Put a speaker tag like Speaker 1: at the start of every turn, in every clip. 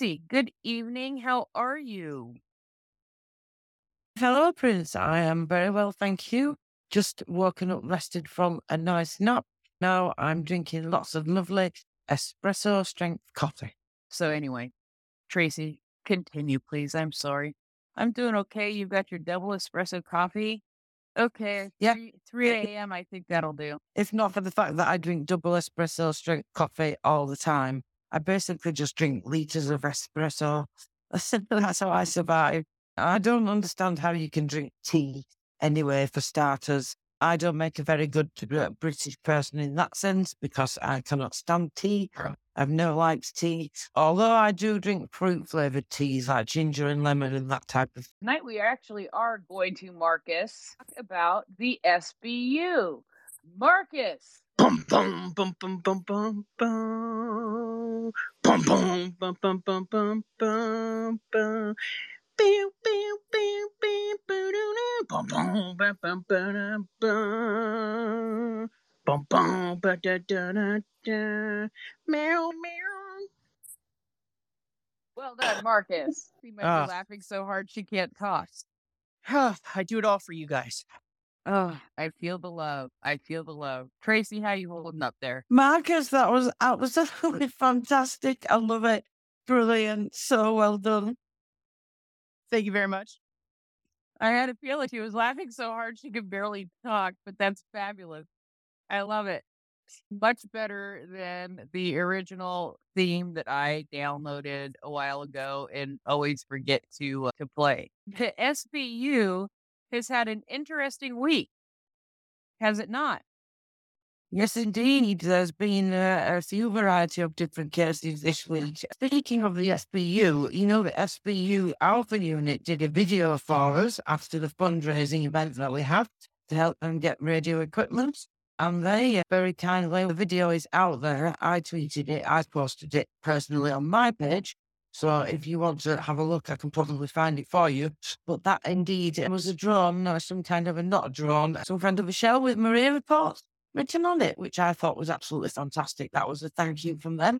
Speaker 1: Tracey, good evening. How are you?
Speaker 2: Hello, Prince. I am very well, thank you. Just woken up, rested from a nice nap. Now I'm drinking lots of lovely espresso strength coffee.
Speaker 1: So, anyway, Tracey, continue, please. I'm sorry. I'm doing okay. You've got your double espresso coffee. Okay.
Speaker 2: Yeah.
Speaker 1: 3, 3 a.m. I think that'll do.
Speaker 2: If not for the fact that I drink double espresso strength coffee all the time, I basically just drink liters of espresso. That's how I survive. I don't understand how you can drink tea anyway, for starters. I don't make a very good uh, British person in that sense because I cannot stand tea. I've no liked tea, although I do drink fruit flavored teas like ginger and lemon and that type of.
Speaker 1: Tonight, we actually are going to, Marcus, talk about the SBU. Marcus.
Speaker 3: Bum bum bum bum bum bum bum bum bum bum bum bum bum bum bum Pew, pew, pew, pew, boo-doo-doo. Bum, bum, ba, bum, ba-da, bum. Bum, bum, ba-da-da-da-da. Meow, meow.
Speaker 1: Well done, Marcus. She might
Speaker 3: Ah.
Speaker 1: be laughing so hard she can't talk.
Speaker 3: I do it all for you guys.
Speaker 1: Oh, I feel the love. I feel the love. Tracey, how you holding up there?
Speaker 2: Marcus, that was absolutely fantastic. I love it. Brilliant. So well done.
Speaker 3: Thank you very much.
Speaker 1: I had a feeling she was laughing so hard she could barely talk, but that's fabulous. I love it. Much better than the original theme that I downloaded a while ago and always forget to uh, to play. The SBU has had an interesting week, has it not?
Speaker 2: Yes, indeed. There's been uh, a few variety of different cases this week. Speaking of the SBU, you know, the SBU Alpha Unit did a video for us after the fundraising event that we had to help them get radio equipment. And they uh, very kindly, the video is out there. I tweeted it, I posted it personally on my page. So if you want to have a look, I can probably find it for you. But that indeed was a drone, or some kind of a not a drone, some kind of a shell with Maria reports written on it, which I thought was absolutely fantastic. That was a thank you from them.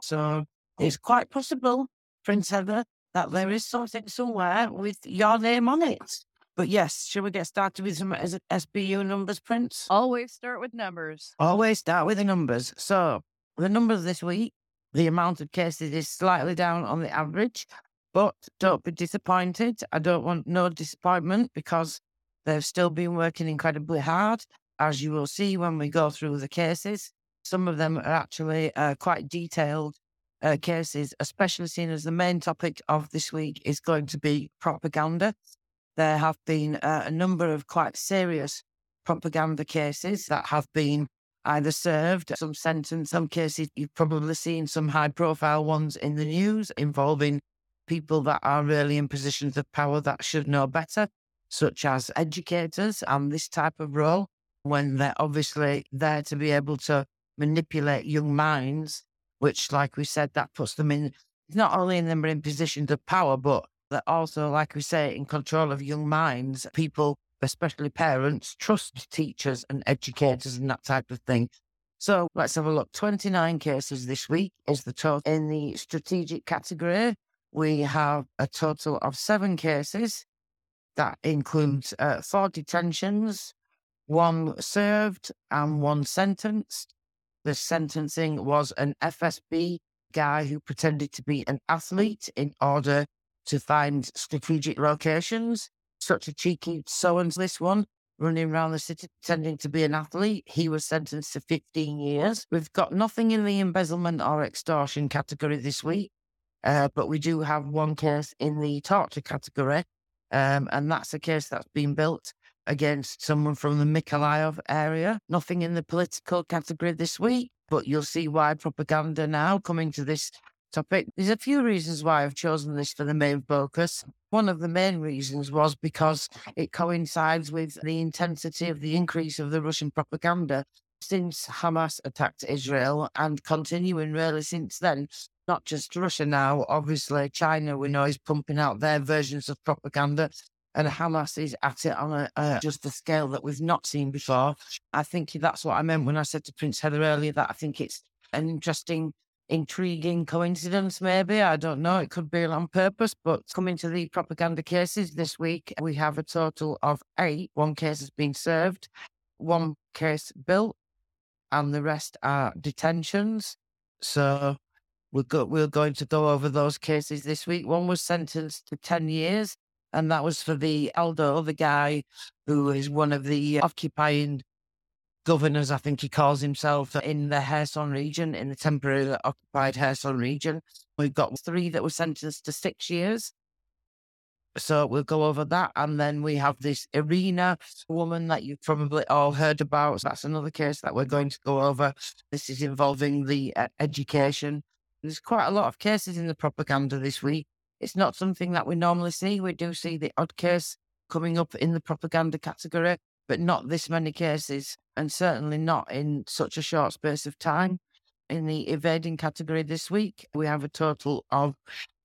Speaker 2: So it's quite possible, Prince Heather, that there is something somewhere with your name on it. But yes, shall we get started with some SBU numbers, Prince?
Speaker 1: Always start with numbers.
Speaker 2: Always start with the numbers. So the numbers this week, the amount of cases is slightly down on the average, but don't be disappointed. I don't want no disappointment because they've still been working incredibly hard, as you will see when we go through the cases. Some of them are actually uh, quite detailed uh, cases, especially seen as the main topic of this week is going to be propaganda. There have been uh, a number of quite serious propaganda cases that have been either served some sentence, some cases you've probably seen some high profile ones in the news involving people that are really in positions of power that should know better, such as educators and this type of role, when they're obviously there to be able to manipulate young minds, which, like we said, that puts them in not only in them in positions of power, but they're also, like we say, in control of young minds. People, especially parents, trust teachers and educators and that type of thing. So let's have a look. 29 cases this week is the total. In the strategic category, we have a total of seven cases. That includes uh, four detentions, one served, and one sentenced. The sentencing was an FSB guy who pretended to be an athlete in order to find strategic locations. Such a cheeky so and this one running around the city pretending to be an athlete. He was sentenced to 15 years. We've got nothing in the embezzlement or extortion category this week, uh, but we do have one case in the torture category, um, and that's a case that's been built against someone from the Mykolaiv area. Nothing in the political category this week, but you'll see why propaganda now coming to this topic. There's a few reasons why I've chosen this for the main focus. One of the main reasons was because it coincides with the intensity of the increase of the Russian propaganda since Hamas attacked Israel and continuing really since then. Not just Russia now, obviously, China, we know, is pumping out their versions of propaganda. And Hamas is at it on a, just a scale that we've not seen before. I think that's what I meant when I said to Prince Heather earlier that I think it's an interesting intriguing coincidence, maybe. I don't know. It could be on purpose. But coming to the propaganda cases this week, we have a total of eight. One case has been served, one case built, and the rest are detentions. So we're, go- we're going to go over those cases this week. One was sentenced to 10 years, and that was for the Saldo, the guy who is one of the occupying governors, I think he calls himself, in the Kherson region, in the temporarily occupied Kherson region. We've got three that were sentenced to six years. So we'll go over that. And then we have this Irina woman that you've probably all heard about. So that's another case that we're going to go over. This is involving the uh, education. There's quite a lot of cases in the propaganda this week. It's not something that we normally see. We do see the odd case coming up in the propaganda category, but not this many cases, and certainly not in such a short space of time. In the evading category this week, we have a total of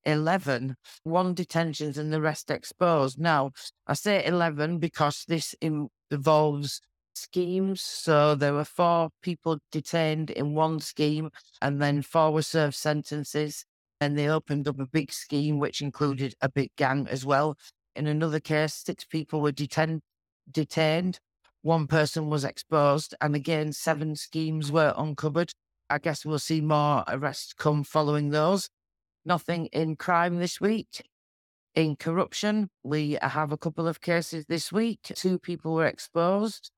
Speaker 2: 11, one detentions and the rest exposed. Now, I say 11 because this involves schemes. So there were four people detained in one scheme, and then four were served sentences. And they opened up a big scheme, which included a big gang as well. In another case, six people were detained. Detained. One person was exposed, and again, seven schemes were uncovered. I guess we'll see more arrests come following those. Nothing in crime this week. In corruption, we have a couple of cases this week. Two people were exposed.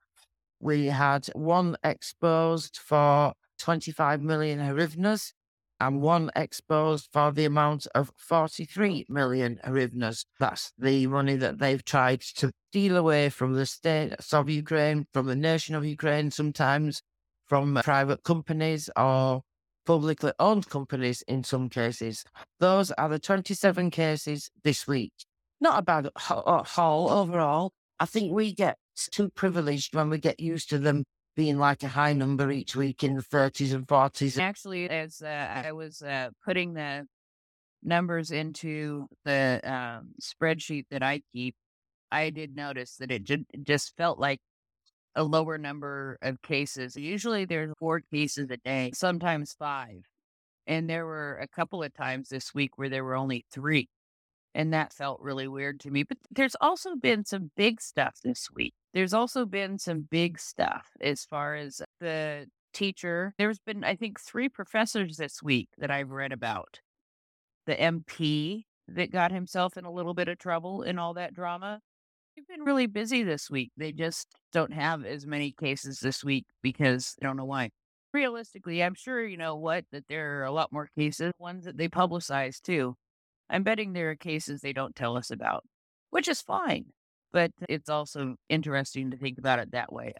Speaker 2: We had one exposed for 25 million hryvnias and one exposed for the amount of 43 million hryvnias. That's the money that they've tried to steal away from the state of Ukraine, from the nation of Ukraine, sometimes from uh, private companies or publicly owned companies in some cases. Those are the 27 cases this week. Not a bad haul overall. I think we get too privileged when we get used to them being like a high number each week in the 30s and 40s.
Speaker 1: Actually, as uh, I was uh, putting the numbers into the um, spreadsheet that I keep, I did notice that it ju- just felt like a lower number of cases. Usually there's four cases a day, sometimes five. And there were a couple of times this week where there were only three. And that felt really weird to me. But there's also been some big stuff this week. There's also been some big stuff as far as the teacher. There's been, I think, three professors this week that I've read about. The MP that got himself in a little bit of trouble in all that drama. They've been really busy this week. They just don't have as many cases this week because I don't know why. Realistically, I'm sure you know what, that there are a lot more cases, ones that they publicize too. I'm betting there are cases they don't tell us about, which is fine. But it's also interesting to think about it that way.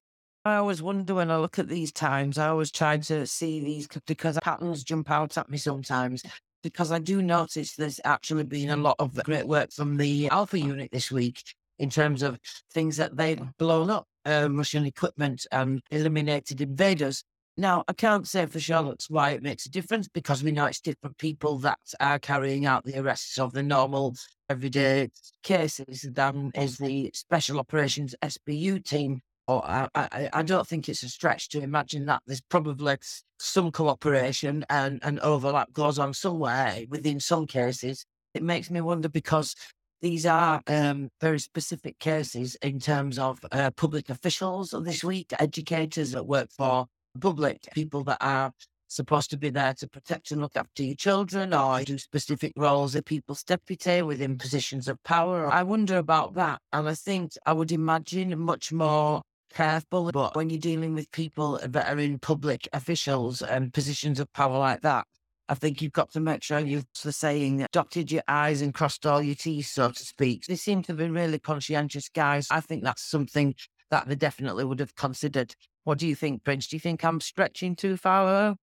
Speaker 2: I always wonder when I look at these times, I always try to see these because patterns jump out at me sometimes. Because I do notice there's actually been a lot of great work from the Alpha unit this week in terms of things that they've blown up, uh, Russian equipment and eliminated invaders. Now, I can't say for sure that's why it makes a difference because we know it's different people that are carrying out the arrests of the normal everyday cases than is the Special Operations SBU team. Or I, I, I don't think it's a stretch to imagine that there's probably some cooperation and, and overlap goes on somewhere within some cases. It makes me wonder because these are um, very specific cases in terms of uh, public officials this week, educators that work for public, people that are supposed to be there to protect and look after your children or do specific roles of people's deputy within positions of power. I wonder about that. And I think I would imagine much more careful. But when you're dealing with people that are in public officials and positions of power like that, I think you've got to make sure you've the saying dotted your I's and crossed all your T's, so to speak. They seem to be really conscientious guys. I think that's something that they definitely would have considered what do you think, Prince? Do you think I'm stretching too far?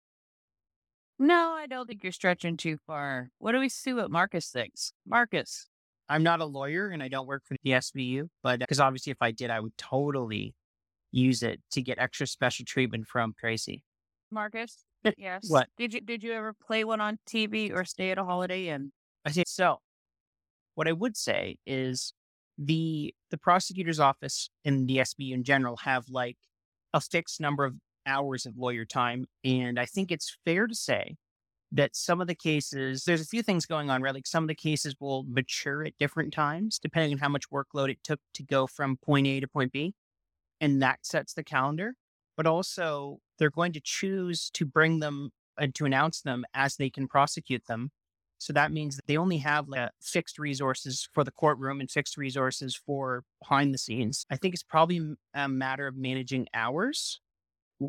Speaker 1: No, I don't think you're stretching too far. What do we see what Marcus thinks? Marcus.
Speaker 3: I'm not a lawyer and I don't work for the SBU, but uh, because obviously if I did, I would totally use it to get extra special treatment from Tracey.
Speaker 1: Marcus, eh, yes.
Speaker 3: What?
Speaker 1: Did you did you ever play one on TV or stay at a Holiday Inn?
Speaker 3: I say so. What I would say is the the prosecutor's office and the SBU in general have like a fixed number of hours of lawyer time. And I think it's fair to say that some of the cases, there's a few things going on, right? Like some of the cases will mature at different times, depending on how much workload it took to go from point A to point B. And that sets the calendar. But also, they're going to choose to bring them and to announce them as they can prosecute them. So that means that they only have like fixed resources for the courtroom and fixed resources for behind the scenes. I think it's probably a matter of managing hours.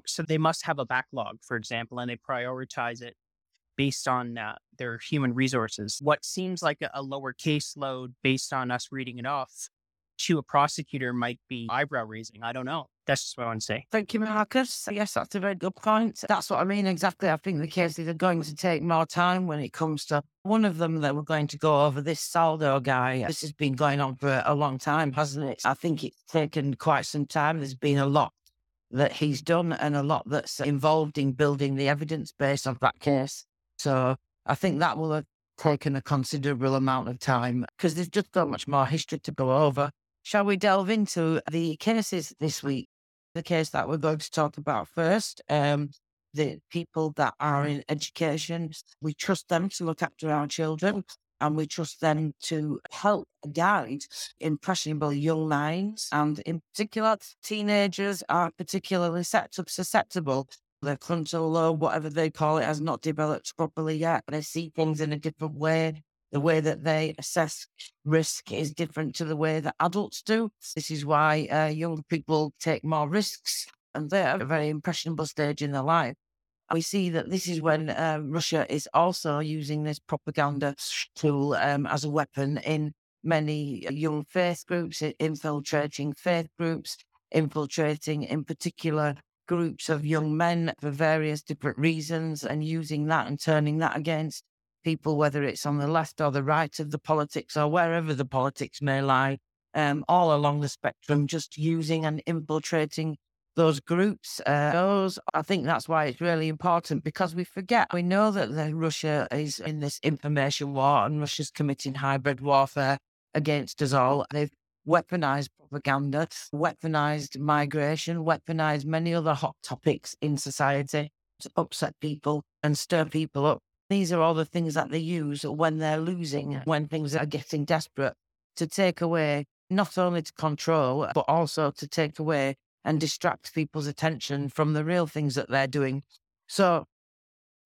Speaker 3: So they must have a backlog, for example, and they prioritize it based on uh, their human resources. What seems like a, a lower caseload based on us reading it off to a prosecutor might be eyebrow raising. I don't know. That's just what I want to say.
Speaker 2: Thank you, Marcus. Yes, that's a very good point. That's what I mean exactly. I think the cases are going to take more time when it comes to one of them that we're going to go over. This Saldo guy, this has been going on for a long time, hasn't it? I think it's taken quite some time. There's been a lot that he's done and a lot that's involved in building the evidence base of that case. So I think that will have taken a considerable amount of time because there's just so much more history to go over. Shall we delve into the cases this week? The case that we're going to talk about first, um, the people that are in education, we trust them to look after our children and we trust them to help guide impressionable young minds. And in particular, teenagers are particularly set up susceptible their frontal lobe, whatever they call it, has not developed properly yet. They see things in a different way. The way that they assess risk is different to the way that adults do. This is why uh, young people take more risks and they're a very impressionable stage in their life. We see that this is when um, Russia is also using this propaganda tool um, as a weapon in many young faith groups, infiltrating faith groups, infiltrating in particular groups of young men for various different reasons and using that and turning that against people, whether it's on the left or the right of the politics or wherever the politics may lie, um, all along the spectrum, just using and infiltrating those groups. Uh, those, I think that's why it's really important because we forget. We know that the, Russia is in this information war and Russia's committing hybrid warfare against us all. They've weaponized propaganda, weaponized migration, weaponized many other hot topics in society to upset people and stir people up. These are all the things that they use when they're losing, when things are getting desperate to take away, not only to control, but also to take away and distract people's attention from the real things that they're doing. So,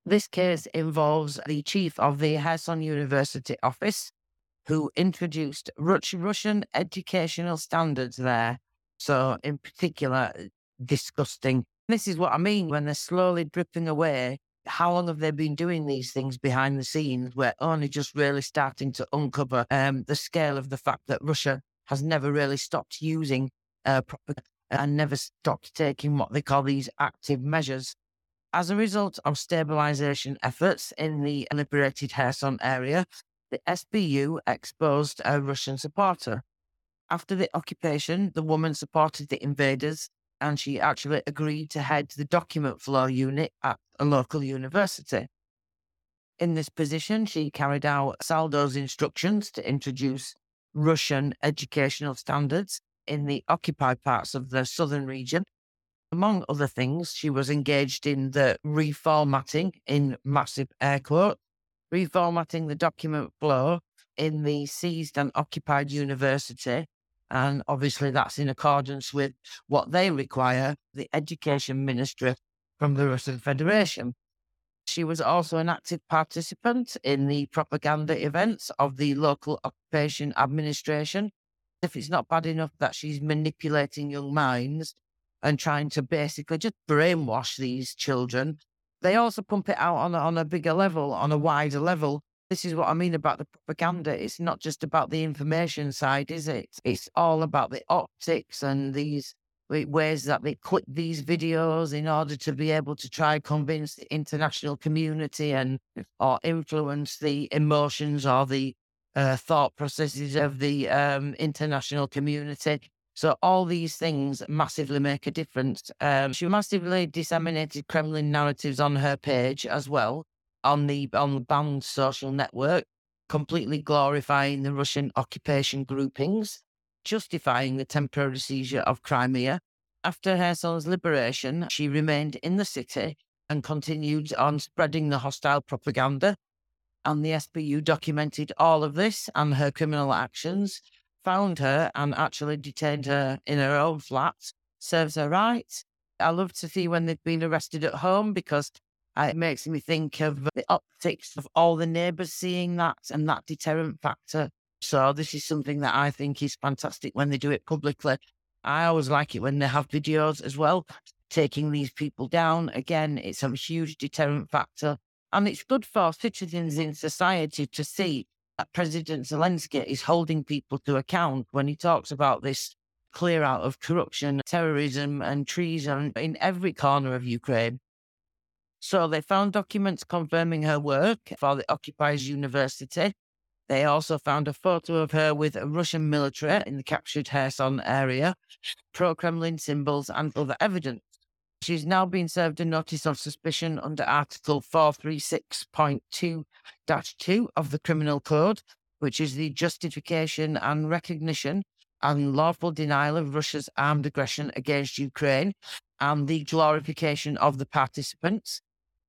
Speaker 2: this case involves the chief of the Kherson University office, who introduced Russian educational standards there. So, in particular, disgusting. This is what I mean when they're slowly dripping away. How long have they been doing these things behind the scenes? We're only just really starting to uncover um, the scale of the fact that Russia has never really stopped using uh, propaganda and never stopped taking what they call these active measures. As a result of stabilization efforts in the liberated Kherson area, the SBU exposed a Russian supporter. After the occupation, the woman supported the invaders and she actually agreed to head the document flow unit at a local university. In this position, she carried out Saldo's instructions to introduce Russian educational standards in the occupied parts of the southern region. Among other things, she was engaged in the reformatting in massive air quotes reformatting the document flow in the seized and occupied university. And obviously, that's in accordance with what they require, the education ministry from the Russian Federation. She was also an active participant in the propaganda events of the local occupation administration. If it's not bad enough that she's manipulating young minds and trying to basically just brainwash these children they also pump it out on a, on a bigger level, on a wider level. This is what I mean about the propaganda. It's not just about the information side, is it? It's all about the optics and these ways that they clip these videos in order to be able to try convince the international community and or influence the emotions or the uh, thought processes of the um, international community. So all these things massively make a difference. Um, she massively disseminated Kremlin narratives on her page as well on the on banned social network, completely glorifying the Russian occupation groupings, justifying the temporary seizure of Crimea. After Kherson's liberation, she remained in the city and continued on spreading the hostile propaganda. And the SBU documented all of this and her criminal actions, found her and actually detained her in her own flat. Serves her right. I love to see when they've been arrested at home because Uh, it makes me think of the optics of all the neighbours seeing that and that deterrent factor. So this is something that I think is fantastic when they do it publicly. I always like it when they have videos as well, taking these people down. Again, it's a huge deterrent factor. And it's good for citizens in society to see that President Zelensky is holding people to account when he talks about this clear out of corruption, terrorism, and treason in every corner of Ukraine. So they found documents confirming her work for the Occupiers University. They also found a photo of her with a Russian military in the captured Kherson area, pro Kremlin symbols, and other evidence. She's now been served a notice of suspicion under Article 436.2 2 of the Criminal Code, which is the justification and recognition and lawful denial of Russia's armed aggression against Ukraine and the glorification of the participants.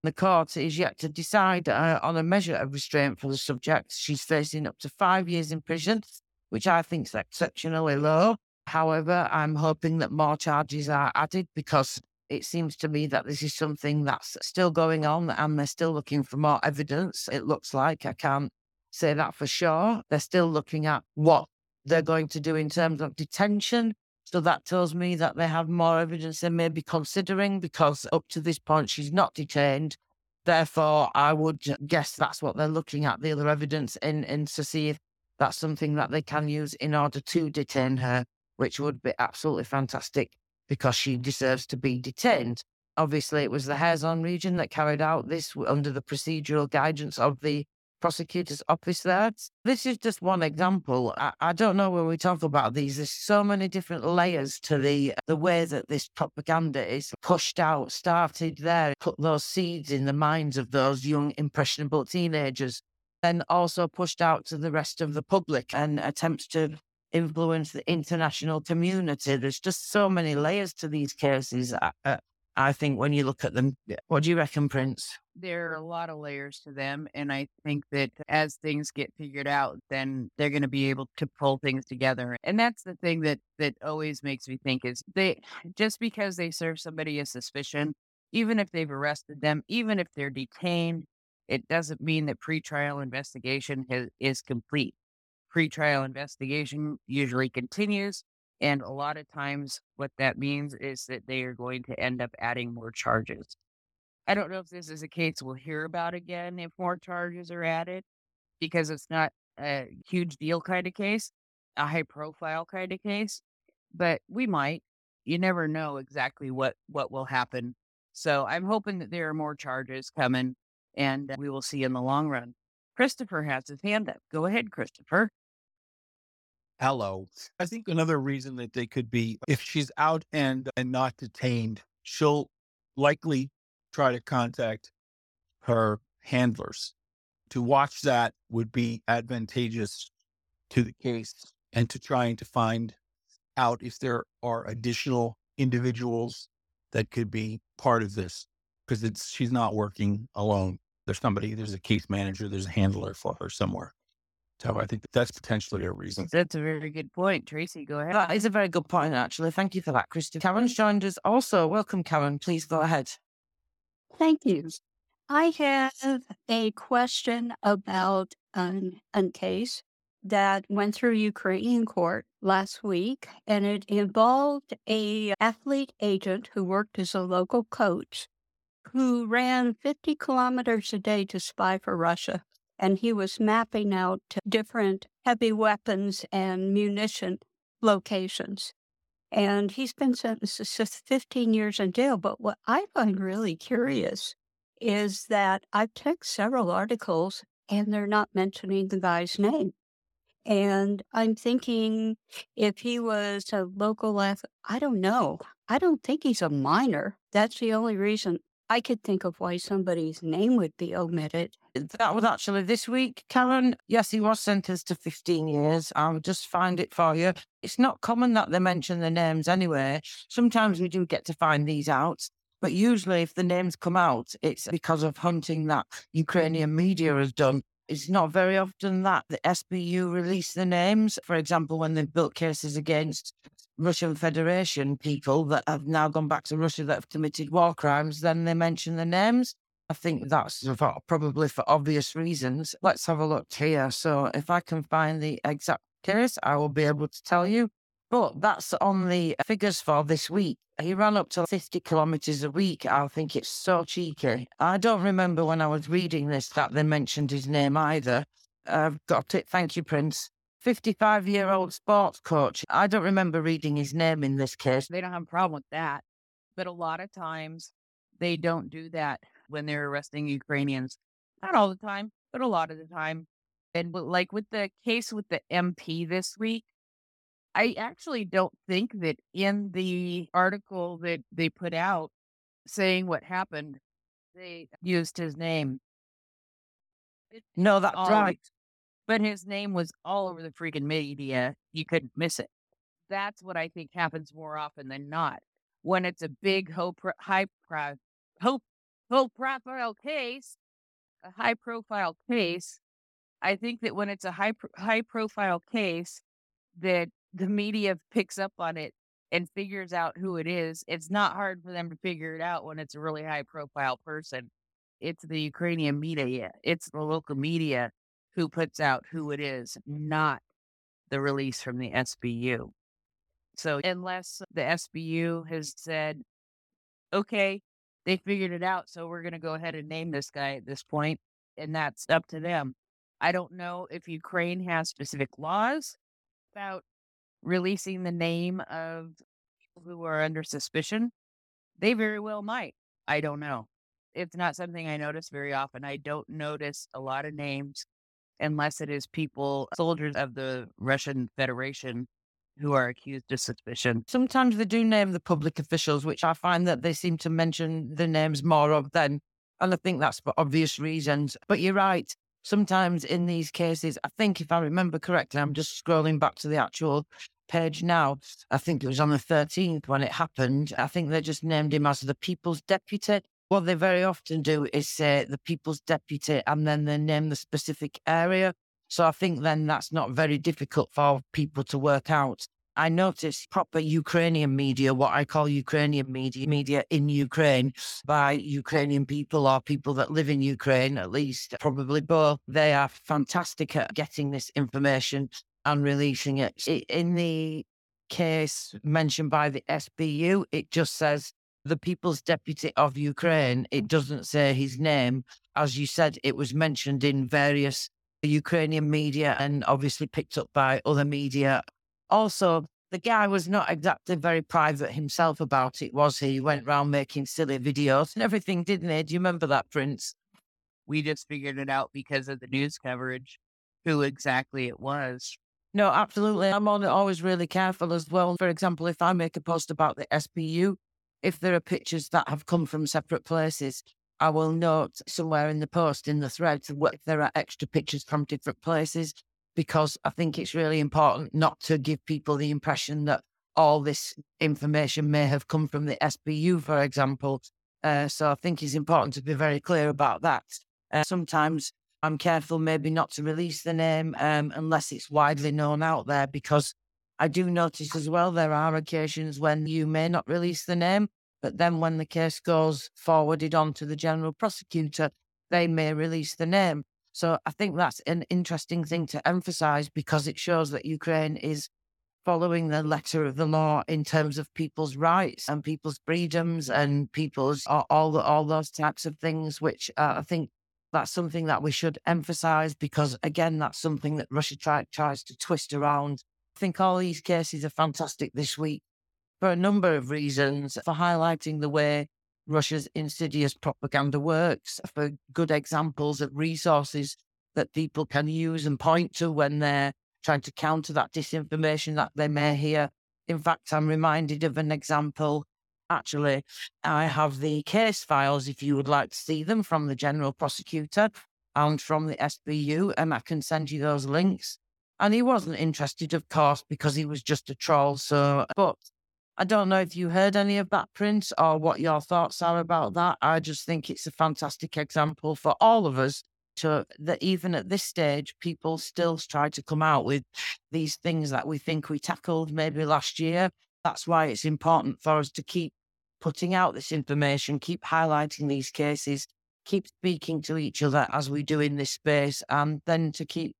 Speaker 2: The court is yet to decide uh, on a measure of restraint for the subject. She's facing up to five years in prison, which I think is exceptionally low. However, I'm hoping that more charges are added because it seems to me that this is something that's still going on and they're still looking for more evidence. It looks like I can't say that for sure. They're still looking at what they're going to do in terms of detention, so that tells me that they have more evidence they may be considering because up to this point she's not detained. Therefore, I would guess that's what they're looking at, the other evidence in, in to see if that's something that they can use in order to detain her, which would be absolutely fantastic because she deserves to be detained. Obviously, it was the Kherson region that carried out this under the procedural guidance of the prosecutor's office there. This is just one example. I, I, don't know when we talk about these, there's so many different layers to the the way that this propaganda is pushed out, started there, put those seeds in the minds of those young, impressionable teenagers, then also pushed out to the rest of the public and attempts to influence the international community. There's just so many layers to these cases. I, I think when you look at them, what do you reckon, Prince?
Speaker 1: there are a lot of layers to them. And I think that as things get figured out, then they're going to be able to pull things together. And that's the thing that, that always makes me think is they, just because they serve somebody a suspicion, even if they've arrested them, even if they're detained, it doesn't mean that pretrial investigation has, is complete. Pretrial investigation usually continues. And a lot of times, what that means is that they are going to end up adding more charges. I don't know if this is a case we'll hear about again if more charges are added because it's not a huge deal kind of case, a high profile kind of case, but we might. You never know exactly what what will happen. So I'm hoping that there are more charges coming and we will see in the long run. Christopher has his hand up. Go ahead, Christopher.
Speaker 4: Hello. I think another reason that they could be if she's out and and not detained, she'll likely try to contact her handlers. To watch that would be advantageous to the case and to trying to find out if there are additional individuals that could be part of this because it's she's not working alone. There's somebody, there's a case manager, there's a handler for her somewhere. So I think that's potentially a reason.
Speaker 1: That's a very good point. Tracey, go ahead.
Speaker 2: That is a very good point, actually. Thank you for that, Christy. Karen's joined us also. Welcome, Karen. Please go ahead.
Speaker 5: Thank you. I have a question about an, a case that went through Ukrainian court last week, and it involved a athlete agent who worked as a local coach who ran 50 kilometers a day to spy for Russia. And he was mapping out different heavy weapons and munition locations and he's been sentenced to 15 years in jail. But what I find really curious is that I've checked several articles and they're not mentioning the guy's name. And I'm thinking if he was a local I don't know. I don't think he's a minor. That's the only reason I could think of why somebody's name would be omitted.
Speaker 2: That was actually this week, Karen. Yes, he was sentenced to 15 years. I'll just find it for you. It's not common that they mention the names anyway. Sometimes we do get to find these out. But usually, if the names come out, it's because of hunting that Ukrainian media has done. It's not very often that the SBU release the names. For example, when they've built cases against Russian Federation people that have now gone back to Russia that have committed war crimes, then they mention the names. I think that's for, probably for obvious reasons. Let's have a look here. So, if I can find the exact case, I will be able to tell you. But that's on the figures for this week. He ran up to 50 kilometres a week. I think it's so cheeky. I don't remember when I was reading this that they mentioned his name either. I've got it. Thank you, Prince. 55 year old sports coach. I don't remember reading his name in this case.
Speaker 1: They don't have a problem with that. But a lot of times they don't do that when they're arresting Ukrainians. Not all the time, but a lot of the time. And like with the case with the MP this week, I actually don't think that in the article that they put out saying what happened, they used his name.
Speaker 2: No, that's
Speaker 1: all-
Speaker 2: right.
Speaker 1: But his name was all over the freaking media. You couldn't miss it. That's what I think happens more often than not. When it's a big high pro- ho- profile case, a high profile case, I think that when it's a high high profile case, that the media picks up on it and figures out who it is. It's not hard for them to figure it out when it's a really high profile person. It's the Ukrainian media. It's the local media who puts out who it is, not the release from the SBU. So unless the SBU has said, okay, they figured it out, so we're going to go ahead and name this guy at this point, and that's up to them. I don't know if Ukraine has specific laws about releasing the name of people who are under suspicion. They very well might. I don't know. It's not something I notice very often. I don't notice a lot of names unless it is people, soldiers of the Russian Federation who are accused of suspicion.
Speaker 2: Sometimes they do name the public officials, which I find that they seem to mention the names more of then. And I think that's for obvious reasons. But you're right. Sometimes in these cases, I think if I remember correctly, I'm just scrolling back to the actual page now. I think it was on the 13th when it happened. I think they just named him as the People's Deputy. What they very often do is say the People's Deputy and then they name the specific area. So I think then that's not very difficult for people to work out. I noticed proper Ukrainian media, what I call Ukrainian media, media in Ukraine by Ukrainian people or people that live in Ukraine, at least, probably both. They are fantastic at getting this information and releasing it. In the case mentioned by the SBU, it just says the People's Deputy of Ukraine. It doesn't say his name. As you said, it was mentioned in various Ukrainian media and obviously picked up by other media. Also, the guy was not exactly very private himself about it, was he? He went around making silly videos and everything, didn't he? Do you remember that, Prince?
Speaker 1: We just figured it out because of the news coverage, who exactly it was.
Speaker 2: No, absolutely. I'm al- always really careful as well. For example, if I make a post about the SBU, if there are pictures that have come from separate places, I will note somewhere in the post, in the thread, if there are extra pictures from different places, because I think it's really important not to give people the impression that all this information may have come from the SBU, for example. Uh, so I think it's important to be very clear about that. Uh, sometimes I'm careful maybe not to release the name um, unless it's widely known out there because I do notice as well there are occasions when you may not release the name, but then when the case goes forwarded on to the general prosecutor, they may release the name. So I think that's an interesting thing to emphasize because it shows that Ukraine is following the letter of the law in terms of people's rights and people's freedoms and people's all the, all those types of things, which uh, I think that's something that we should emphasize because again, that's something that Russia try, tries to twist around. I think all these cases are fantastic this week for a number of reasons, for highlighting the way Russia's insidious propaganda works, for good examples of resources that people can use and point to when they're trying to counter that disinformation that they may hear. In fact, I'm reminded of an example. Actually, I have the case files if you would like to see them from the general prosecutor and from the SBU, and I can send you those links. And he wasn't interested, of course, because he was just a troll. So, but I don't know if you heard any of that, Prince, or what your thoughts are about that. I just think it's a fantastic example for all of us to that even at this stage, people still try to come out with these things that we think we tackled maybe last year. That's why it's important for us to keep putting out this information, keep highlighting these cases, keep speaking to each other as we do in this space, and then to keep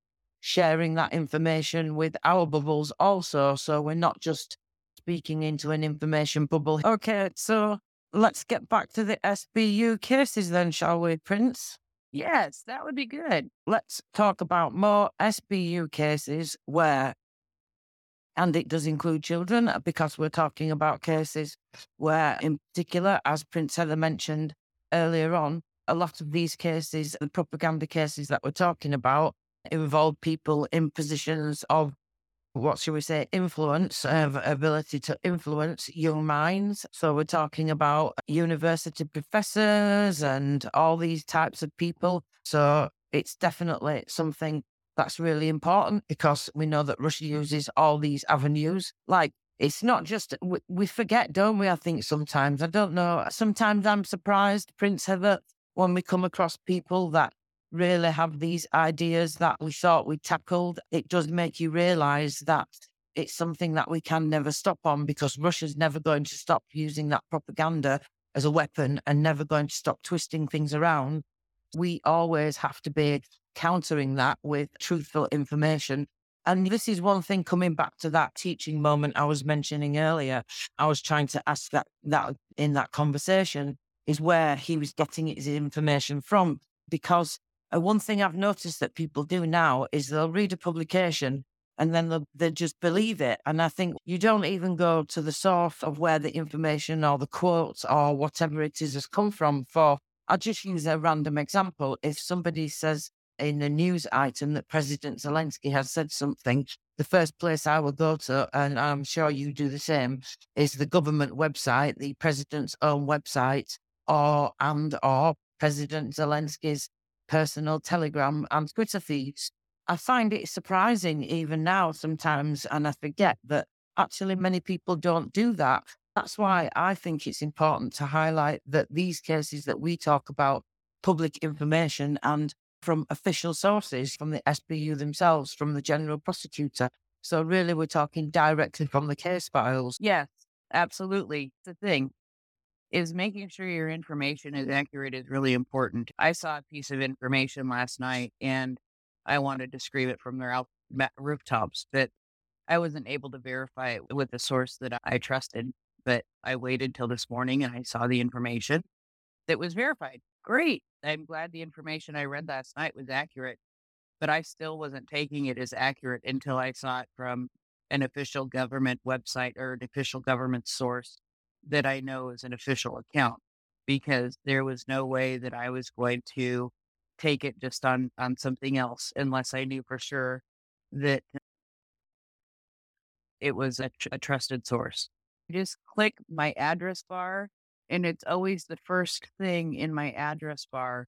Speaker 2: sharing that information with our bubbles also. So we're not just speaking into an information bubble. Okay, so let's get back to the SBU cases then, shall we, Prince?
Speaker 1: Yes, that would be good.
Speaker 2: Let's talk about more SBU cases where, and it does include children uh, because we're talking about cases where, in particular, as Prince Heather mentioned earlier on, a lot of these cases, the propaganda cases that we're talking about, involve people in positions of what should we say, influence, uh, ability to influence young minds. So we're talking about university professors and all these types of people. So it's definitely something that's really important because we know that Russia uses all these avenues. Like it's not just, we, we forget, don't we? I think sometimes, I don't know. Sometimes I'm surprised, Prince Heather, when we come across people that really have these ideas that we thought we tackled, it does make you realize that it's something that we can never stop on because Russia's never going to stop using that propaganda as a weapon and never going to stop twisting things around. We always have to be countering that with truthful information. And this is one thing coming back to that teaching moment I was mentioning earlier. I was trying to ask that that in that conversation is where he was getting his information from because one thing I've noticed that people do now is they'll read a publication and then they just believe it. And I think you don't even go to the source of where the information or the quotes or whatever it is has come from. For I'll just use a random example. If somebody says in a news item that President Zelensky has said something, the first place I will go to, and I'm sure you do the same, is the government website, the president's own website, or and or President Zelensky's personal Telegram and Twitter feeds. I find it surprising even now sometimes, and I forget that actually many people don't do that. That's why I think it's important to highlight that these cases that we talk about, public information and from official sources, from the SBU themselves, from the general prosecutor. So really, we're talking directly from the case files.
Speaker 1: Yes, absolutely. The thing is making sure your information is accurate is really important. I saw a piece of information last night and I wanted to scream it from their rooftops, but I wasn't able to verify it with the source that I trusted. But I waited till this morning and I saw the information that was verified. Great. I'm glad the information I read last night was accurate, but I still wasn't taking it as accurate until I saw it from an official government website or an official government source that I know is an official account because there was no way that I was going to take it just on on something else unless I knew for sure that it was a, tr- a trusted source. just click my address bar and it's always the first thing in my address bar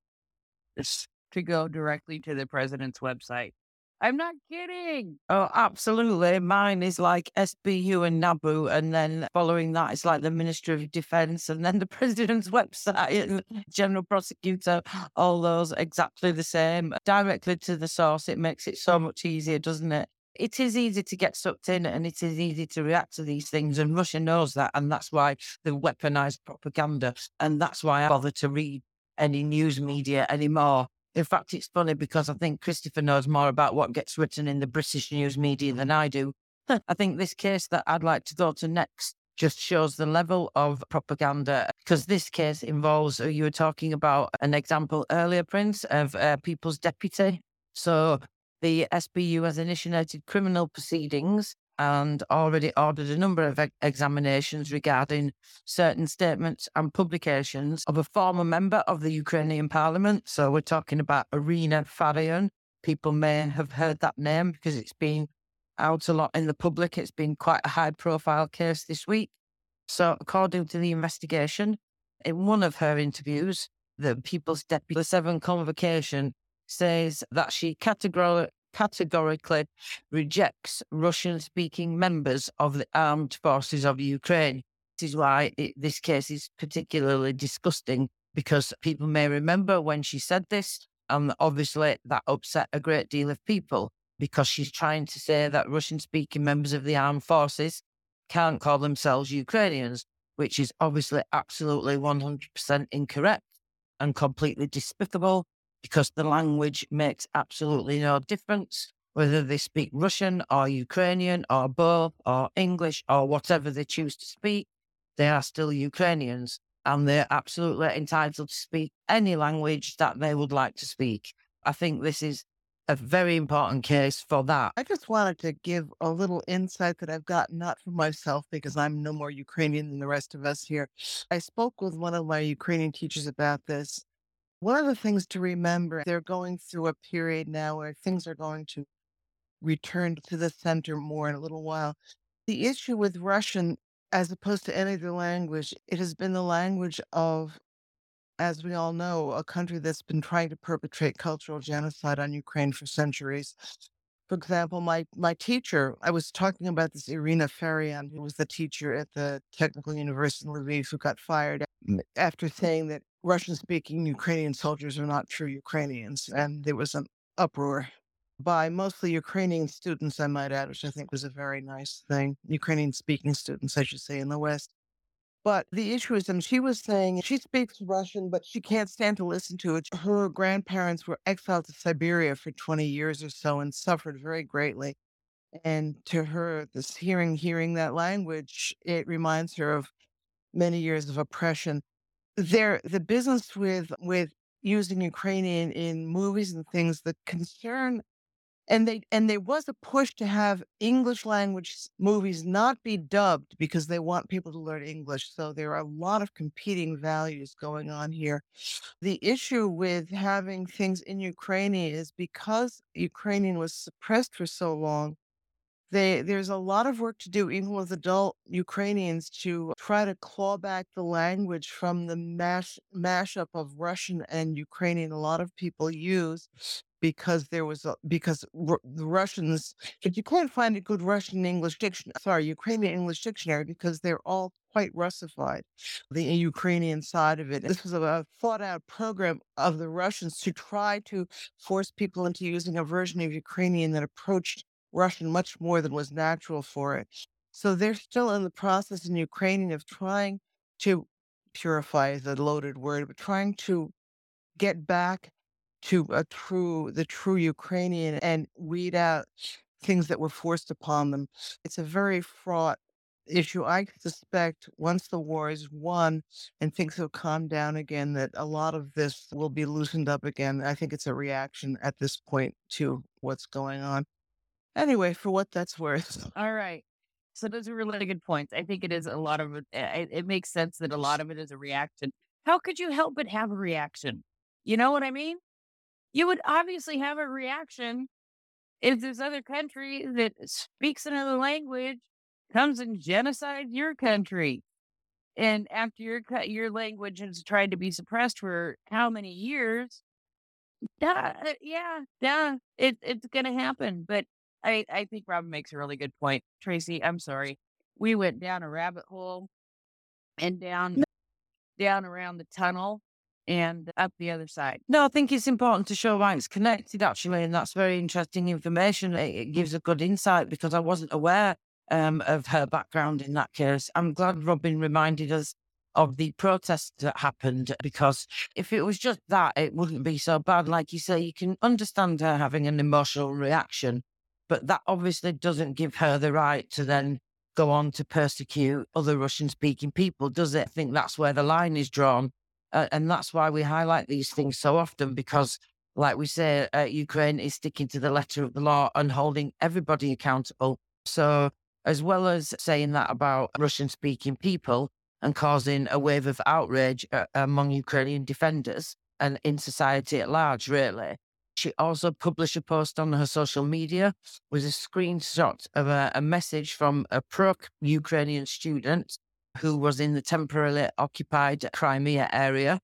Speaker 1: is to go directly to the president's website. I'm not kidding.
Speaker 2: Oh, absolutely. Mine is like SBU and NABU. And then following that, it's like the Ministry of Defense and then the President's website and General Prosecutor, all those exactly the same. Directly to the source. It makes it so much easier, doesn't it? It is easy to get sucked in and it is easy to react to these things. And Russia knows that. And that's why they weaponized propaganda. And that's why I bother to read any news media anymore in fact, it's funny because I think Christopher knows more about what gets written in the British news media than I do. I think this case that I'd like to go to next just shows the level of propaganda because this case involves, uh, you were talking about an example earlier, Prince, of uh, People's Deputy. So the SBU has initiated criminal proceedings and already ordered a number of examinations regarding certain statements and publications of a former member of the Ukrainian parliament. So we're talking about Irina Farion. People may have heard that name because it's been out a lot in the public. It's been quite a high profile case this week. So, according to the investigation, in one of her interviews, the People's Deputy 7 convocation says that she categorically categorically rejects Russian speaking members of the armed forces of Ukraine. This is why it, this case is particularly disgusting because people may remember when she said this, and obviously that upset a great deal of people because she's trying to say that Russian speaking members of the armed forces can't call themselves Ukrainians, which is obviously absolutely 100% incorrect and completely despicable because the language makes absolutely no difference whether they speak Russian or Ukrainian or both or English or whatever they choose to speak. They are still Ukrainians and they're absolutely entitled to speak any language that they would like to speak. I think this is a very important case for that.
Speaker 6: I just wanted to give a little insight that I've gotten not for myself because I'm no more Ukrainian than the rest of us here. I spoke with one of my Ukrainian teachers about this. One of the things to remember, they're going through a period now where things are going to return to the center more in a little while. The issue with Russian, as opposed to any other language, it has been the language of as we all know, a country that's been trying to perpetrate cultural genocide on Ukraine for centuries. For example, my my teacher, I was talking about this Irina Farion, who was the teacher at the Technical University in Lviv, who got fired after saying that Russian-speaking Ukrainian soldiers are not true Ukrainians, and there was an uproar by mostly Ukrainian students, I might add, which I think was a very nice thing. Ukrainian-speaking students, I should say, in the West. But the issue is, and she was saying she speaks Russian, but she can't stand to listen to it. Her grandparents were exiled to Siberia for 20 years or so and suffered very greatly. And to her, this hearing hearing that language, it reminds her of many years of oppression. There, the business with with using Ukrainian in movies and things, the concern and they and there was a push to have english language movies not be dubbed because they want people to learn english so there are a lot of competing values going on here. The issue with having things in ukrainian is because ukrainian was suppressed for so long they, there's a lot of work to do, even with adult Ukrainians, to try to claw back the language from the mash mashup of Russian and Ukrainian. A lot of people use because there was a because R- the Russians, but you can't find a good Russian English dictionary, sorry, Ukrainian English dictionary because they're all quite Russified, the Ukrainian side of it. This was a thought out program of the Russians to try to force people into using a version of Ukrainian that approached Russian much more than was natural for it. So they're still in the process in Ukrainian of trying to purify a loaded word, but trying to get back to a true the true Ukrainian and weed out things that were forced upon them. It's a very fraught issue. I suspect once the war is won and things have calmed down again, that a lot of this will be loosened up again. I think it's a reaction at this point to what's going on. Anyway, for what that's worth.
Speaker 1: All right. So those are really good points. I think it is a lot of it. Eh, it, it makes sense that a lot of it is a reaction. How could you help but have a reaction? You know what I mean? you would obviously have a reaction if this other country that speaks another language comes and genocides your country. And after your your language has tried to be suppressed for how many years? Yeah, yeah, yeah, it, it's gonna happen. But I I think Robin makes a really good point. Tracy, I'm sorry, we went down a rabbit hole and down down around the tunnel and up the other side.
Speaker 2: No, I think it's important to show why it's connected, actually. And that's very interesting information. It, it gives a good insight because I wasn't aware um, of her background in that case. I'm glad Robin reminded us of the protests that happened because if it was just that, it wouldn't be so bad. Like you say, you can understand her having an emotional reaction, but that obviously doesn't give her the right to then go on to persecute other Russian speaking people, does it? I think that's where the line is drawn. Uh, and that's why we highlight these things so often because, like we say, uh, Ukraine is sticking to the letter of the law and holding everybody accountable. So, as well as saying that about Russian speaking people and causing a wave of outrage uh, among Ukrainian defenders and in society at large, really, she also published a post on her social media with a screenshot of a, a message from a pro Ukrainian student who was in the temporarily occupied Crimea area.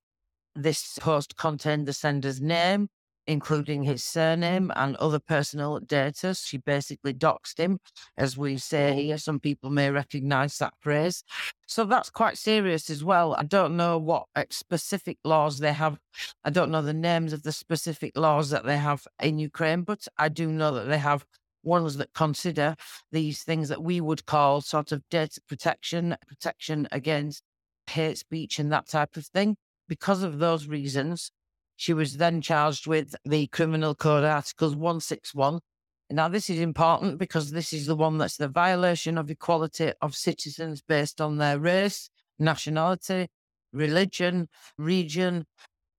Speaker 2: This post contained the sender's name, including his surname mm-hmm. and other personal data. She basically doxed him, as we say oh. here. Some people may recognize that phrase. So that's quite serious as well. I don't know what specific laws they have. I don't know the names of the specific laws that they have in Ukraine, but I do know that they have ones that consider these things that we would call sort of data protection, protection against hate speech and that type of thing. Because of those reasons, she was then charged with the Criminal Code Articles 161. Now, this is important because this is the one that's the violation of equality of citizens based on their race, nationality, religion, region,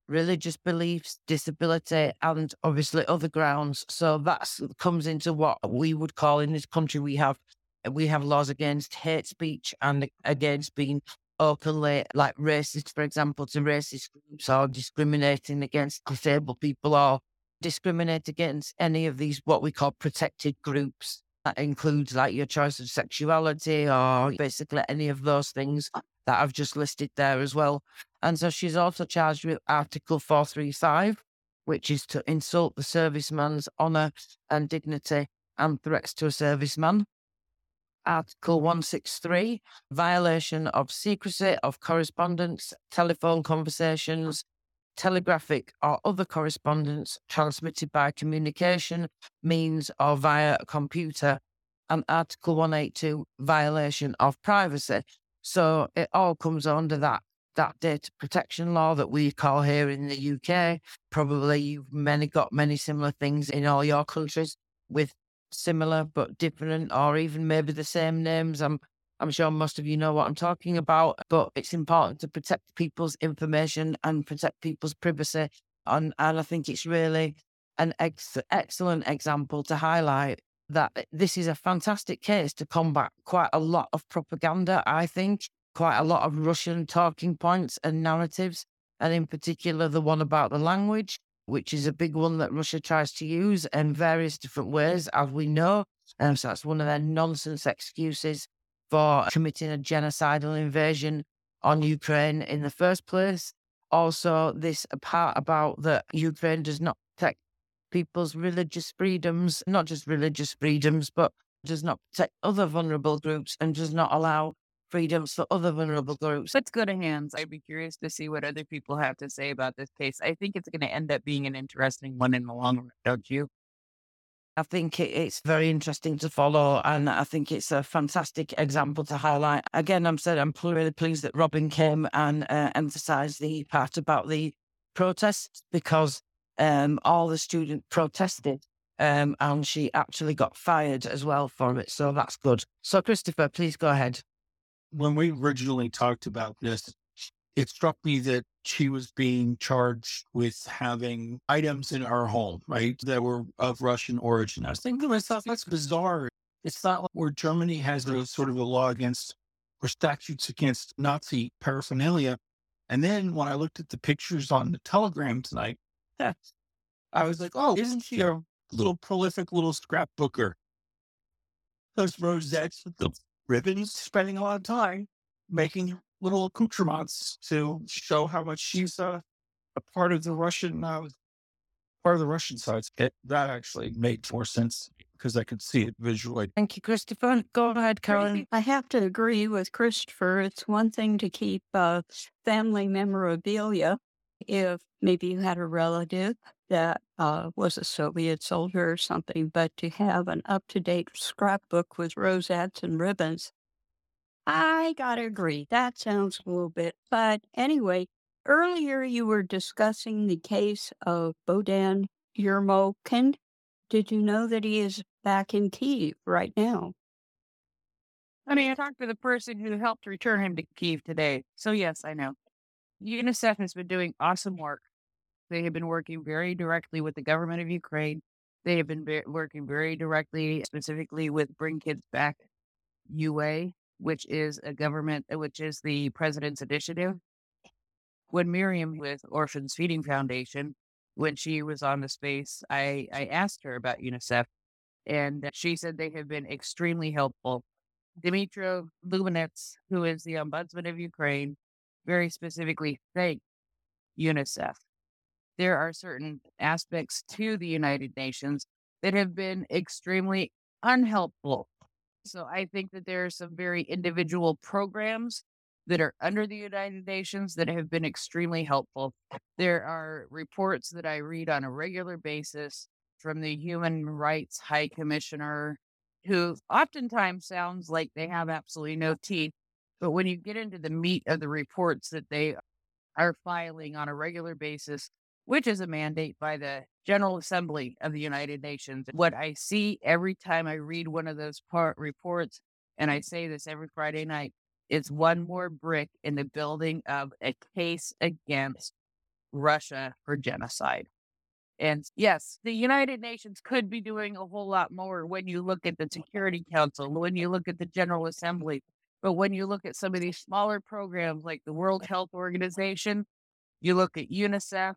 Speaker 2: religious beliefs, disability, and obviously other grounds. So that comes into what we would call in this country we have we have laws against hate speech and against being openly like racist, for example, to racist groups or discriminating against disabled people or discriminate against any of these what we call protected groups. That includes like your choice of sexuality or basically any of those things that I've just listed there as well. And so she's also charged with Article 435, which is to insult the serviceman's honour and dignity and threats to a serviceman. Article 163, violation of secrecy of correspondence, telephone conversations, telegraphic or other correspondence transmitted by communication means or via a computer, and Article 182, violation of privacy. So it all comes under that that data protection law that we call here in the UK. Probably you've many got many similar things in all your countries with similar but different or even maybe the same names. I'm I'm sure most of you know what I'm talking about, but it's important to protect people's information and protect people's privacy. And, and I think it's really an ex- excellent example to highlight that eh, this is a fantastic case to combat quite a lot of propaganda, I think, quite a lot of Russian talking points and narratives, and in particular the one about the language, which is a big one that Russia tries to use in various different mm. ways, as we know. And so that's one of their nonsense excuses for committing a genocidal invasion on Ukraine in the first place. Also, this part about that Ukraine does not protect people's religious freedoms, not just religious freedoms, but does not protect other vulnerable groups and does not allow freedoms for other vulnerable groups.
Speaker 1: Let's go to hands. I'd be curious to see what other people have to say about this case. I think it's going to end up being an interesting one in the long run, don't you?
Speaker 2: I think it's very interesting to follow, and I think it's a fantastic example to highlight. Again, I'm said I'm really pleased that Robin came and uh, emphasised the part about the protests because um, all the students protested, um, and she actually got fired as well for it. So that's good. So, Christopher, please go ahead
Speaker 4: when we originally talked about this, it struck me that she was being charged with having items in our home, right, that were of Russian origin. I was thinking to myself, that's bizarre. It's not like where Germany has a sort of a law against or statutes against Nazi paraphernalia. And then when I looked at the pictures on the telegram tonight, I was like, oh, isn't she a little prolific little scrapbooker? Those rosettes with the ribbons, spending a lot of time making little accoutrements to show how much she's uh, a part of the Russian uh, part of the Russian side. It, that actually made more sense because I could see it visually.
Speaker 2: Thank you, Christopher. Go ahead, Karen.
Speaker 5: I have to agree with Christopher. It's one thing to keep uh, family memorabilia if maybe you had a relative that uh, was a Soviet soldier or something, but to have an up to date scrapbook with rosettes and ribbons, I gotta agree. That sounds a little bit. But anyway, earlier you were discussing the case of Bohdan Yermokhin. Did you know that he is back in Kiev right now?
Speaker 1: I mean, I talked to the person who helped return him to Kiev today. So, yes, I know. UNICEF has been doing awesome work they have been working very directly with the government of Ukraine. They have been be- working very directly, specifically with Bring Kids Back UA, which is a government, uh, which is the president's initiative. When Miriam with Orphans Feeding Foundation, when she was on the space, I, I asked her about UNICEF, and she said they have been extremely helpful. Dmitry Lubinets, who is the ombudsman of Ukraine, very specifically thanked UNICEF there are certain aspects to the United Nations that have been extremely unhelpful. So I think that there are some very individual programs that are under the United Nations that have been extremely helpful. There are reports that I read on a regular basis from the Human Rights High Commissioner, who oftentimes sounds like they have absolutely no teeth. But when you get into the meat of the reports that they are filing on a regular basis, which is a mandate by the General Assembly of the United Nations. What I see every time I read one of those part reports, and I say this every Friday night, is one more brick in the building of a case against Russia for genocide. And yes, the United Nations could be doing a whole lot more when you look at the Security Council, when you look at the General Assembly. But when you look at some of these smaller programs like the World Health Organization, you look at UNICEF,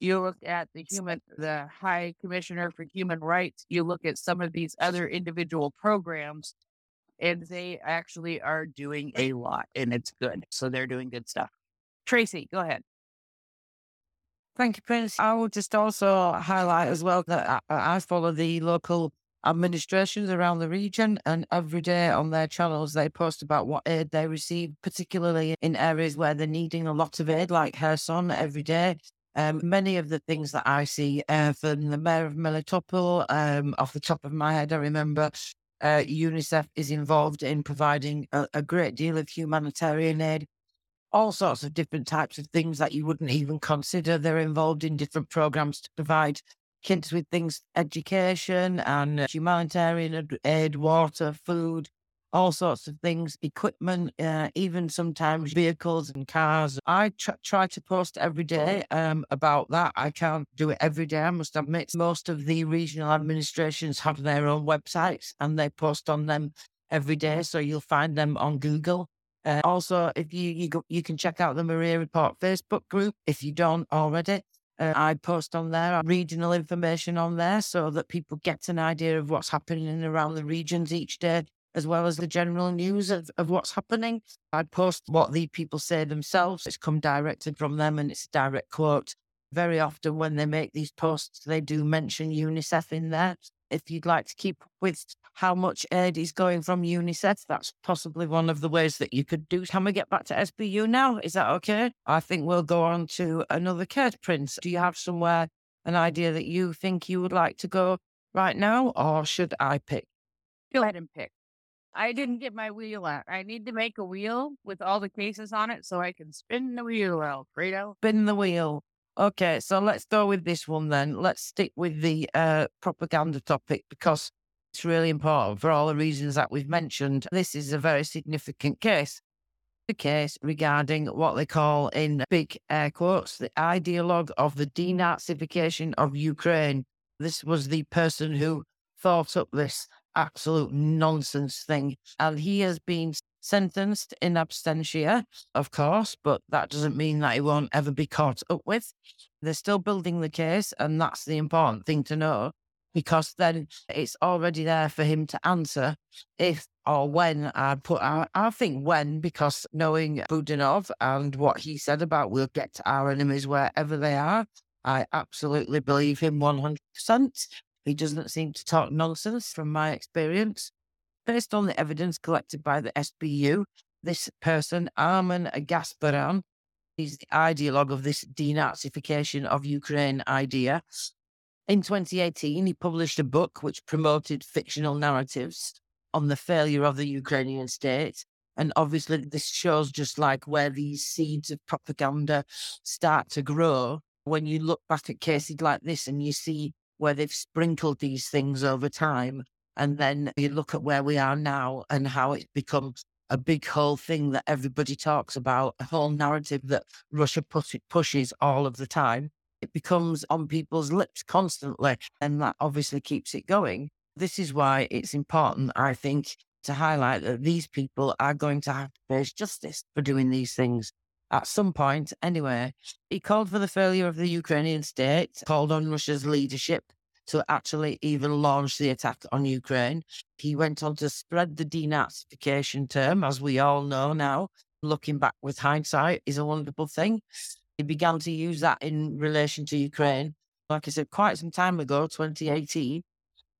Speaker 1: you look at the human, the High Commissioner for Human Rights. You look at some of these other individual programs, and they actually are doing a lot, and it's good. So they're doing good stuff. Tracy, go ahead.
Speaker 2: Thank you, Prince. I will just also highlight as well that I, I follow the local administrations around the region, and every day on their channels they post about what aid they receive, particularly in areas where they're needing a lot of aid, like Kherson every day. Um, many of the things that I see uh, from the mayor of Melitopol, um, off the top of my head, I remember uh, UNICEF is involved in providing a, a, great deal of humanitarian aid, all sorts of different types of things that you wouldn't even consider. They're involved in different programs to provide kids with things, education and humanitarian aid, water, food, all sorts of things, equipment, uh, even sometimes vehicles and cars. I tr- try to post every day um, about that. I can't do it every day, I must admit. Most of the regional administrations have their own websites and they post on them every day. So you'll find them on Google. Uh, also, if you you, go, you can check out the Maria Report Facebook group if you don't already. Uh, I post on there regional information on there so that people get an idea of what's happening around the regions each day as well as the general news of, of what's happening. I post what the people say themselves. It's come directed from them and it's a direct quote. Very often when they make these posts, they do mention UNICEF in there. If you'd like to keep with how much aid is going from UNICEF, that's possibly one of the ways that you could do. Can we get back to SBU now? Is that okay? I think we'll go on to another Kurt Prince. Do you have somewhere an idea that you think you would like to go right now, or should I pick?
Speaker 1: Go ahead and pick. I didn't get my wheel out. I need to make a wheel with all the cases on it so I can spin the wheel, Alfredo.
Speaker 2: Spin the wheel. Okay, so let's go with this one then. Let's stick with the uh, propaganda topic because it's really important for all the reasons that we've mentioned. This is a very significant case. The case regarding what they call, in big air quotes, the ideologue of the denazification of Ukraine. This was the person who thought up this absolute nonsense thing. And he has been sentenced in absentia, of course, but that doesn't mean that he won't ever be caught up with. They're still building the case, and that's the important thing to know because then it's already there for him to answer if or when I put out. I think when, because knowing Budanov and what he said about we'll get to our enemies wherever they are, I absolutely believe him 100%. He doesn't seem to talk nonsense from my experience. Based on the evidence collected by the SBU, this person, Armen Gasparyan, is the ideologue of this denazification of Ukraine idea. In 2018, he published a book which promoted fictional narratives on the failure of the Ukrainian state. And obviously, this shows just like where these seeds of propaganda start to grow. When you look back at cases like this and you see where they've sprinkled these things over time. And then you look at where we are now and how it's become a big whole thing that everybody talks about, a whole narrative that Russia push, pushes all of the time. It becomes on people's lips constantly, and that obviously keeps it going. This is why it's important, I think, to highlight that these people are going to have to face justice for doing these things at some point, anyway, he called for the failure of the Ukrainian state, called on Russia's leadership to actually even launch the attack on Ukraine. He went on to spread the denazification term, as we all know now. Looking back with hindsight is a wonderful thing. he began to use that in relation to Ukraine. Like I said, quite some time ago, 2018,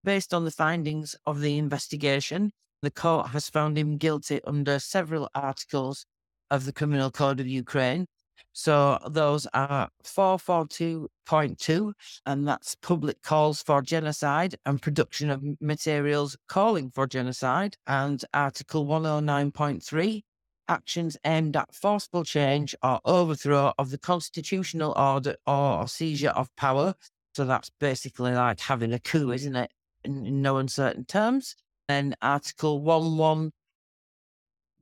Speaker 2: based on the findings of the investigation, the court has found him guilty under several articles of the Criminal Code of Ukraine. So those are 442.2, and that's public calls for genocide and production of materials calling for genocide, and Article 109.3, actions aimed at forceful change or overthrow of the constitutional order or seizure of power. So that's basically like having a coup, isn't it? In, in no uncertain terms. Then Article 11,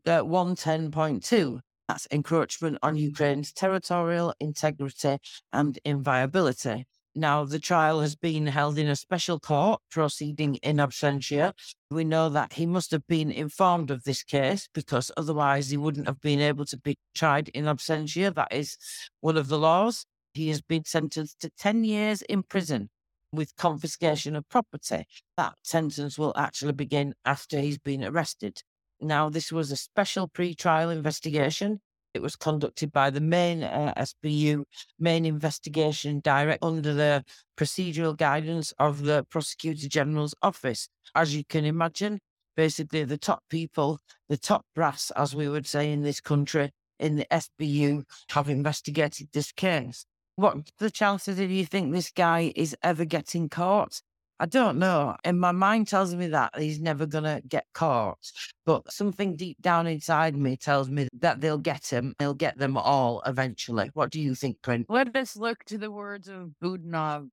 Speaker 2: uh, 110.2, that's encroachment on Ukraine's territorial integrity and inviolability. Now, the trial has been held in a special court proceeding in absentia. We know that he must have been informed of this case because otherwise he wouldn't have been able to be tried in absentia. That is one of the laws. He has been sentenced to 10 years in prison with confiscation of property. That sentence will actually begin after he's been arrested. Now, this was a special pre trial investigation it was conducted by the main uh, SBU, main investigation direct under the procedural guidance of the Prosecutor General's office. As you can imagine, basically the top people, the top brass, as we would say in this country, in the SBU, have investigated this case. What the chances do you think this guy is ever getting caught? I don't know. And my mind tells me that he's never going to get caught. But something deep down inside me tells me that they'll get him. They'll get them all eventually. What do you think, Clint?
Speaker 1: Let us look to the words of Budanov.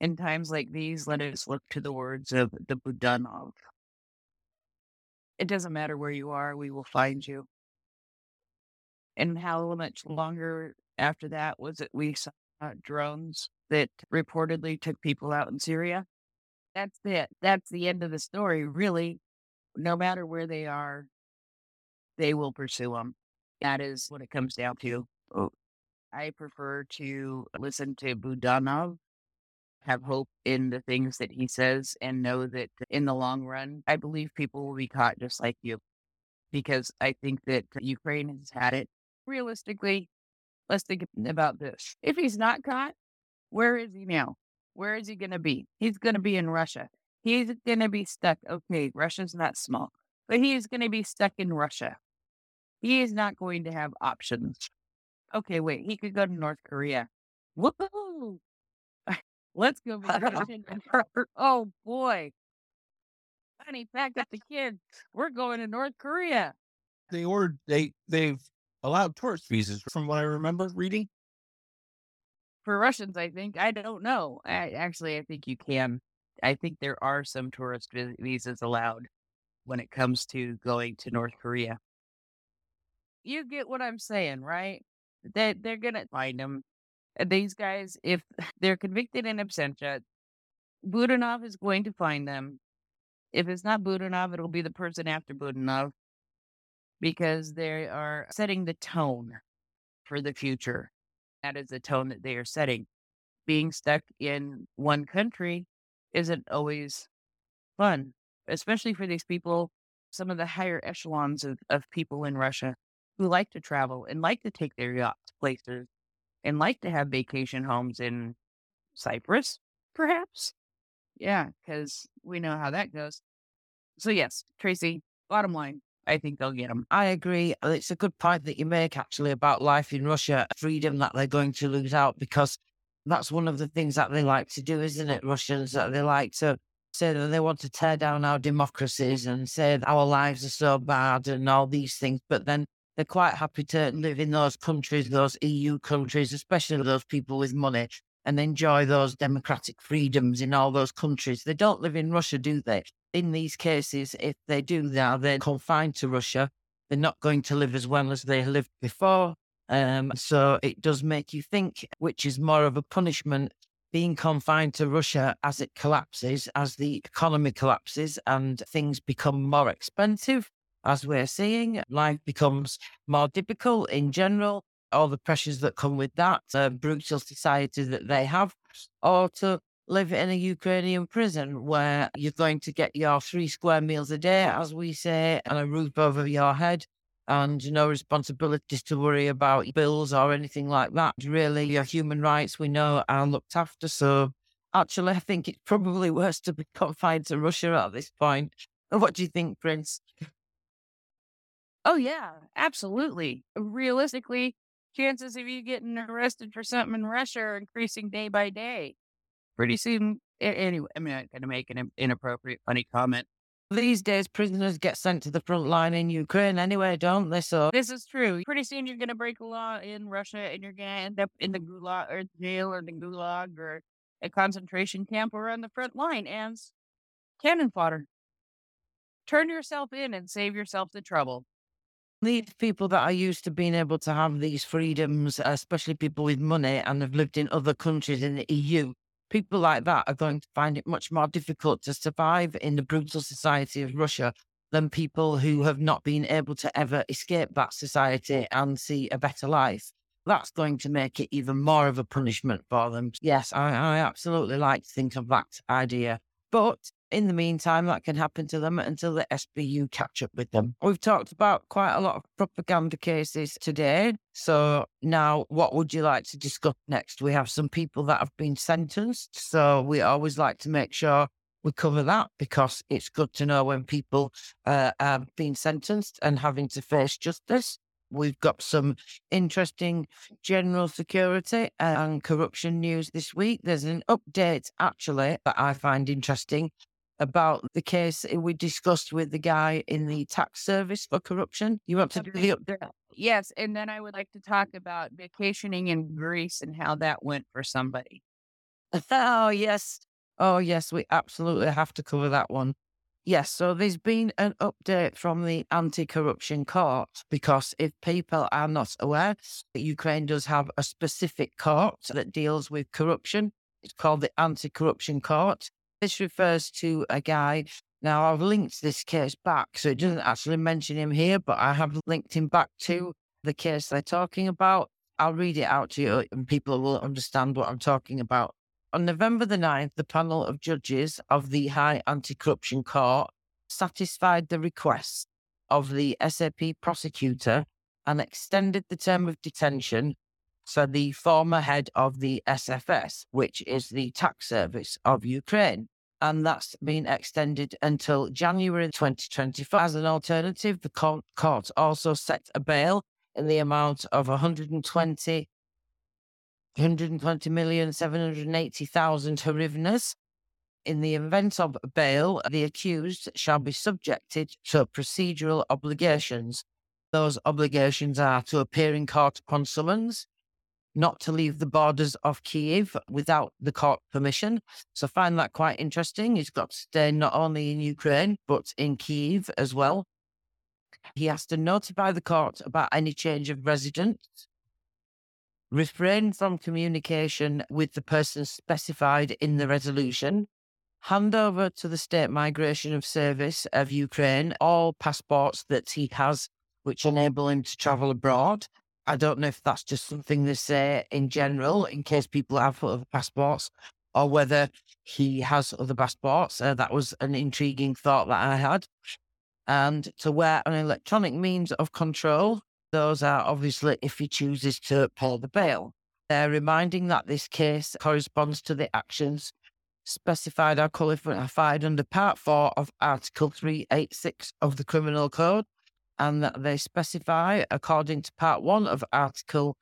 Speaker 1: In times like these, let us look to the words of the Budanov. It doesn't matter where you are, we will find you. And how much longer after that was it we saw uh, drones that reportedly took people out in Syria. That's it. That's the end of the story, really. No matter where they are, they will pursue them. That is what it comes down to. Oh, I prefer to listen to Budanov, have hope in the things that he says, and know that in the long run, I believe people will be caught just like you. Because I think that Ukraine has had it. Realistically, let's think about this. If he's not caught, where is he now? Where is he going to be? He's going to be in Russia. He's going to be stuck. Okay, Russia's not small, but he's going to be stuck in Russia. He is not going to have options. Okay, wait, he could go to North Korea. Woohoo! Let's go vacation. oh boy. Honey, pack up the kids. We're going to North Korea.
Speaker 4: They ordered they they've allowed tourist visas from what I remember reading
Speaker 1: for Russians, I think. I don't know. I, actually, I think you can. I think there are some tourist visas allowed when it comes to going to North Korea. You get what I'm saying, right? They they're gonna find them. These guys, if they're convicted in absentia, Budanov is going to find them. If it's not Budanov, it'll be the person after Budanov because they are setting the tone for the future that is the tone that they are setting. Being stuck in one country isn't always fun, especially for these people, some of the higher echelons of, of people in Russia who like to travel and like to take their yachts places and like to have vacation homes in Cyprus, perhaps. Yeah, because we know how that goes. So, yes, Tracy, bottom line, I think they'll get them.
Speaker 2: I agree. Uh, it's a good point that you make actually about life in Russia, freedom that they're going to lose out because that's one of the things that they like to do, isn't it? Russians that they like to say that they want to tear down our democracies and say our lives are so bad and all these things, but then they're quite happy to live in those countries, those EU countries, especially those people with money, and enjoy those democratic freedoms in all those countries. They don't live in Russia, do they? in these cases, if they do they're confined to Russia. They're not going to live as well as they lived before. Um, so it does make you think, which is more of a punishment being confined to Russia as it collapses, as the economy collapses and things become more expensive, as we're seeing. Life becomes more difficult in general, all the pressures that come with that, uh, brutal society that they have, or to live in a Ukrainian prison where you're going to get your three square meals a day, as we say, and a roof over your head. and no responsibilities to worry about bills or anything like that. Really, your human rights we know are looked after. So actually, I think it's probably worse to be confined to Russia at this point. What do you think, Prince?
Speaker 1: Oh, yeah, absolutely. Realistically, chances of you getting arrested for something in Russia are increasing day by day. Pretty soon, anyway, I'm not going to make an inappropriate, funny comment.
Speaker 2: These days, prisoners get sent to the front line in Ukraine anyway, don't they? So
Speaker 1: this is true. Pretty soon, you're going to break a law in Russia, and you're going to end up in the gulag or jail or the gulag or a concentration camp or on the front line as cannon fodder. Turn yourself in and save yourself the trouble
Speaker 2: these people that are used to being able to have these freedoms, especially people with money and have lived in other countries in the EU, people like that are going to find it much more difficult to survive in the brutal society of Russia than people who have not been able to ever escape that society and see a better life. That's going to make it even more of a punishment for them. Yes, I, I absolutely like to think of that idea. But in the meantime, that can happen to them until the SBU catch up with them. We've talked about quite a lot of propaganda cases today. So now, what would you like to discuss next? We have some people that have been sentenced. So we always like to make sure we cover that because it's good to know when people uh, are being sentenced and having to face justice. We've got some interesting general security and corruption news this week. There's an update actually that I find interesting about the case eh, we discussed with the guy in the tax service for corruption. You want to do the update?
Speaker 1: Yes. And then I would like to talk about vacationing in Greece and how that went for somebody.
Speaker 2: Oh, yes. Oh, yes. We absolutely have to cover that one. Yes, so there's been an update from the anti corruption court because if people are not aware, Ukraine does have a specific court that deals with corruption. It's called the Anti Corruption Court. This refers to a guy. Now, I've linked this case back, so it doesn't actually mention him here, but I have linked him back to the case they're talking about. I'll read it out to you and people will understand what I'm talking about. On November the 9th, the panel of judges of the High Anti Corruption Court satisfied the request of the SAP prosecutor and extended the term of detention for the former head of the SFS, which is the tax service of Ukraine. And that's been extended until January 2024. As an alternative, the court also set a bail in the amount of 120 120 million 780,000 hryvnias. In the event of bail, the accused shall be subjected to procedural obligations. Those obligations are to appear in court upon summons, not to leave the borders of Kiev without the court permission. So I find that quite interesting. He's got to stay not only in Ukraine, but in Kiev as well. He has to notify the court about any change of residence, refrain from communication with the person specified in the resolution, hand over to the State Migration of Service of Ukraine all passports that he has which enable him to travel abroad I don't know if that's just something they say in general, in case people have other passports, or whether he has other passports. Uh, that was an intriguing thought that I had. And to wear an electronic means of control, those are obviously if he chooses to pay the bail. They're reminding that this case corresponds to the actions specified or qualified under Part 4 of Article 386 of the Criminal Code and that they specify, according to Part 1 of Article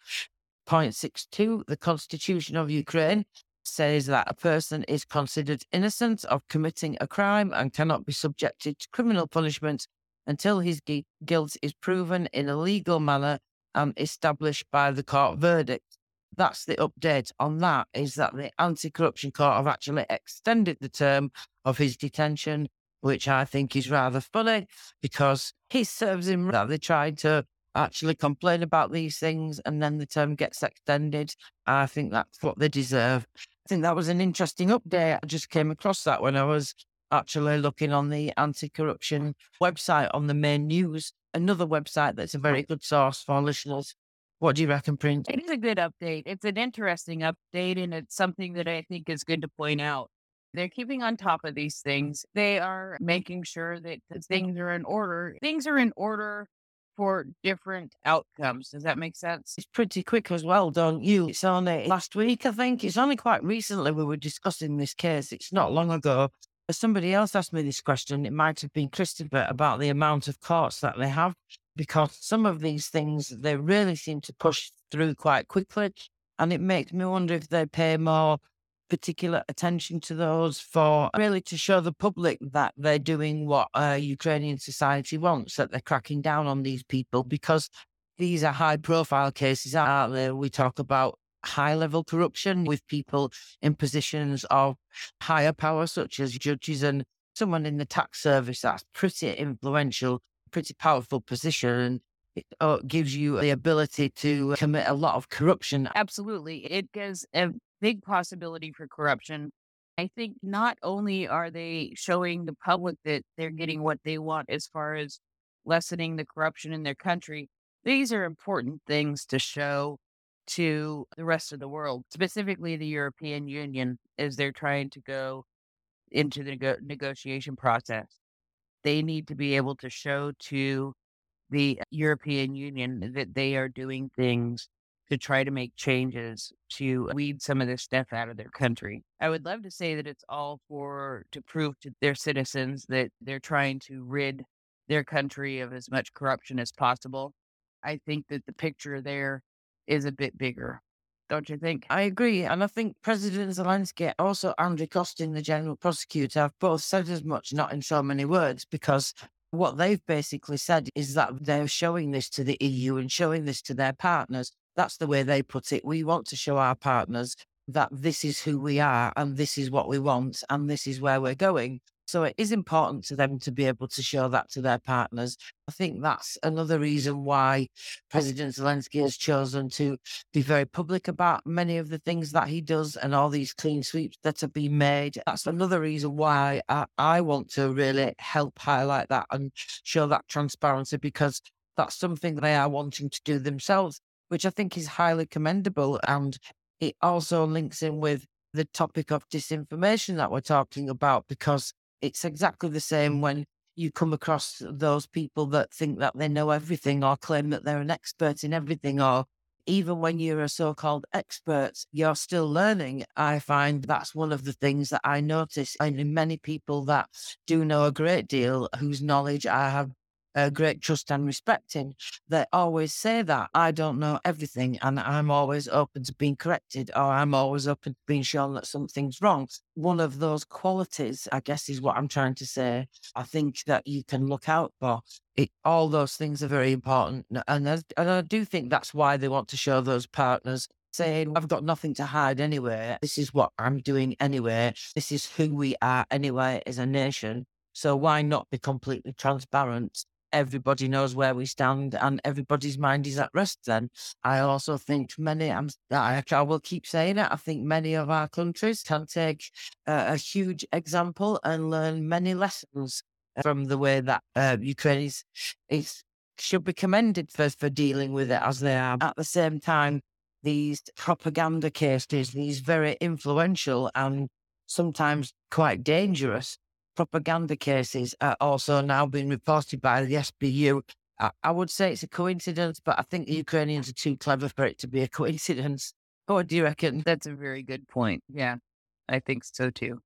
Speaker 2: 0.62, the Constitution of Ukraine says that a person is considered innocent of committing a crime and cannot be subjected to criminal punishment until his guilt is proven in a legal manner and established by the court verdict. That's the update on that is that the anti corruption court have actually extended the term of his detention which I think is rather funny because he serves him that they tried to actually complain about these things and then the term gets extended. I think that's what they deserve. I think that was an interesting update. I just came across that when I was actually looking on the anti corruption website on the main news, another website that's a very good source for listeners. What do you reckon, Prince?
Speaker 1: It is a good update. It's an interesting update, and it's something that I think is good to point out. They're keeping on top of these things. They are making sure that things are in order. Things are in order for different outcomes. Does that make sense?
Speaker 2: It's pretty quick as well, don't you? It's only last week, I think. It's only quite recently we were discussing this case. It's not long ago. Somebody else asked me this question. It might have been Christopher about the amount of courts that they have, because some of these things they really seem to push through quite quickly. And it makes me wonder if they pay more particular attention to those for really to show the public that they're doing what uh, Ukrainian society wants, that they're cracking down on these people because these are high profile cases, aren't they? We talk about high level corruption with people in positions of higher power, such as judges and someone in the tax service that's pretty influential, pretty powerful position. It uh, gives you the ability to commit a lot of corruption.
Speaker 1: Absolutely. It gives a big possibility for corruption. I think not only are they showing the public that they're getting what they want as far as lessening the corruption in their country, these are important things to show to the rest of the world, specifically the European Union, as they're trying to go into the nego- negotiation process. They need to be able to show to the European Union that they are doing things to try to make changes to weed some of this stuff out of their country. I would love to say that it's all for to prove to their citizens that they're trying to rid their country of as much corruption as possible. I think that the picture there is a bit bigger. Don't you think?
Speaker 2: I agree. And I think President Zelensky, also Andrew Kostin, the general prosecutor, have both said as much, not in so many words, because what they've basically said is that they're showing this to the EU and showing this to their partners. That's the way they put it. We want to show our partners that this is who we are and this is what we want and this is where we're going. So it is important to them to be able to show that to their partners. I think that's another reason why President Zelensky has chosen to be very public about many of the things that he does and all these clean sweeps that have been made. That's another reason why I, I want to really help highlight that and show that transparency because that's something they are wanting to do themselves, which I think is highly commendable. And it also links in with the topic of disinformation that we're talking about because it's exactly the same when you come across those people that think that they know everything or claim that they're an expert in everything or even when you're a so-called expert you're still learning i find that's one of the things that i notice in many people that do know a great deal whose knowledge i have uh, great trust and respect in, they always say that I don't know everything and I'm always open to being corrected or I'm always open to being shown that something's wrong. One of those qualities, I guess, is what I'm trying to say. I think that you can look out for. It, all those things are very important. And I, and I do think that's why they want to show those partners saying, I've got nothing to hide anyway. This is what I'm doing anyway. This is who we are anyway as a nation. So why not be completely transparent everybody knows where we stand and everybody's mind is at rest then. I also think many, I'm, I, will keep saying it, I think many of our countries can take uh, a huge example and learn many lessons from the way that uh, Ukraine is, is, should be commended for, for dealing with it as they are. At the same time, these propaganda cases, these very influential and sometimes quite dangerous propaganda cases are also now being reported by the SBU. I, I would say it's a coincidence, but I think the Ukrainians are too clever for it to be a coincidence. What do you reckon?
Speaker 1: That's a very good point. Yeah, I think so too.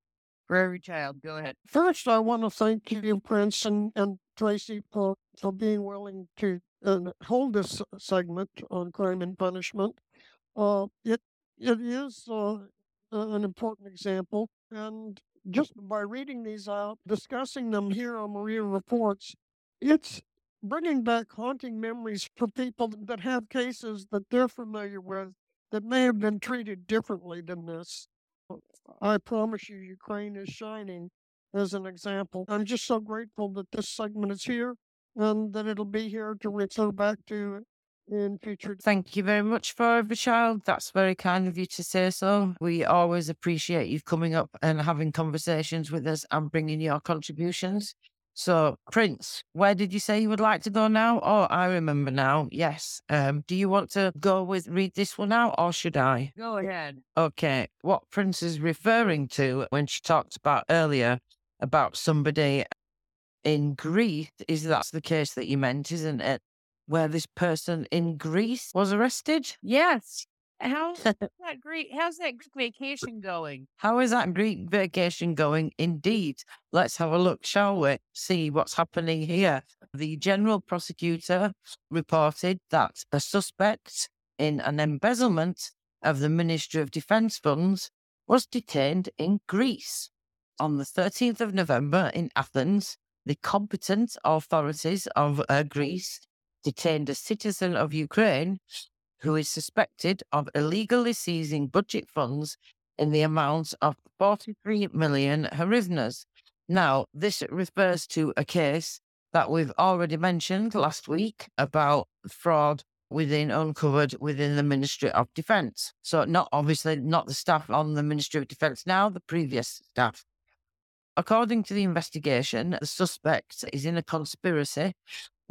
Speaker 1: For every child, go ahead.
Speaker 7: First, I want to thank you, Prince and, and Tracy, for, for being willing to uh, hold this segment on crime and punishment. Uh, it it is uh, an important example, and just by reading these out, discussing them here on Maria Reports, it's bringing back haunting memories for people that have cases that they're familiar with that may have been treated differently than this. I promise you, Ukraine is shining as an example. I'm just so grateful that this segment is here and that it'll be here to refer back to in future.
Speaker 2: Thank you very much for every child. That's very kind of you to say so. We always appreciate you coming up and having conversations with us and bringing your contributions. So, Prince, where did you say you would like to go now? Oh, I remember now. Yes. Um, do you want to go with read this one out or should I?
Speaker 1: Go ahead.
Speaker 2: Okay. What Prince is referring to when she talked about earlier about somebody in Greece is that's the case that you meant, isn't it? Where this person in Greece was arrested?
Speaker 1: Yes. How's that great? How's that Greek vacation going?
Speaker 2: How is that Greek vacation going? Indeed. Let's have a look, shall we? See what's happening here. The general prosecutor reported that a suspect in an embezzlement of the Ministry of Defence funds was detained in Greece. On the 13th of November in Athens, the competent authorities of uh, Greece detained a citizen of Ukraine who is suspected of illegally seizing budget funds in the amount of 43 million hryvnias. Now, this refers to a case that we've already mentioned last week about fraud within uncovered within the Ministry of Defence. So, not obviously not the staff on the Ministry of Defence now, the previous staff. According to the investigation, the suspect is in a conspiracy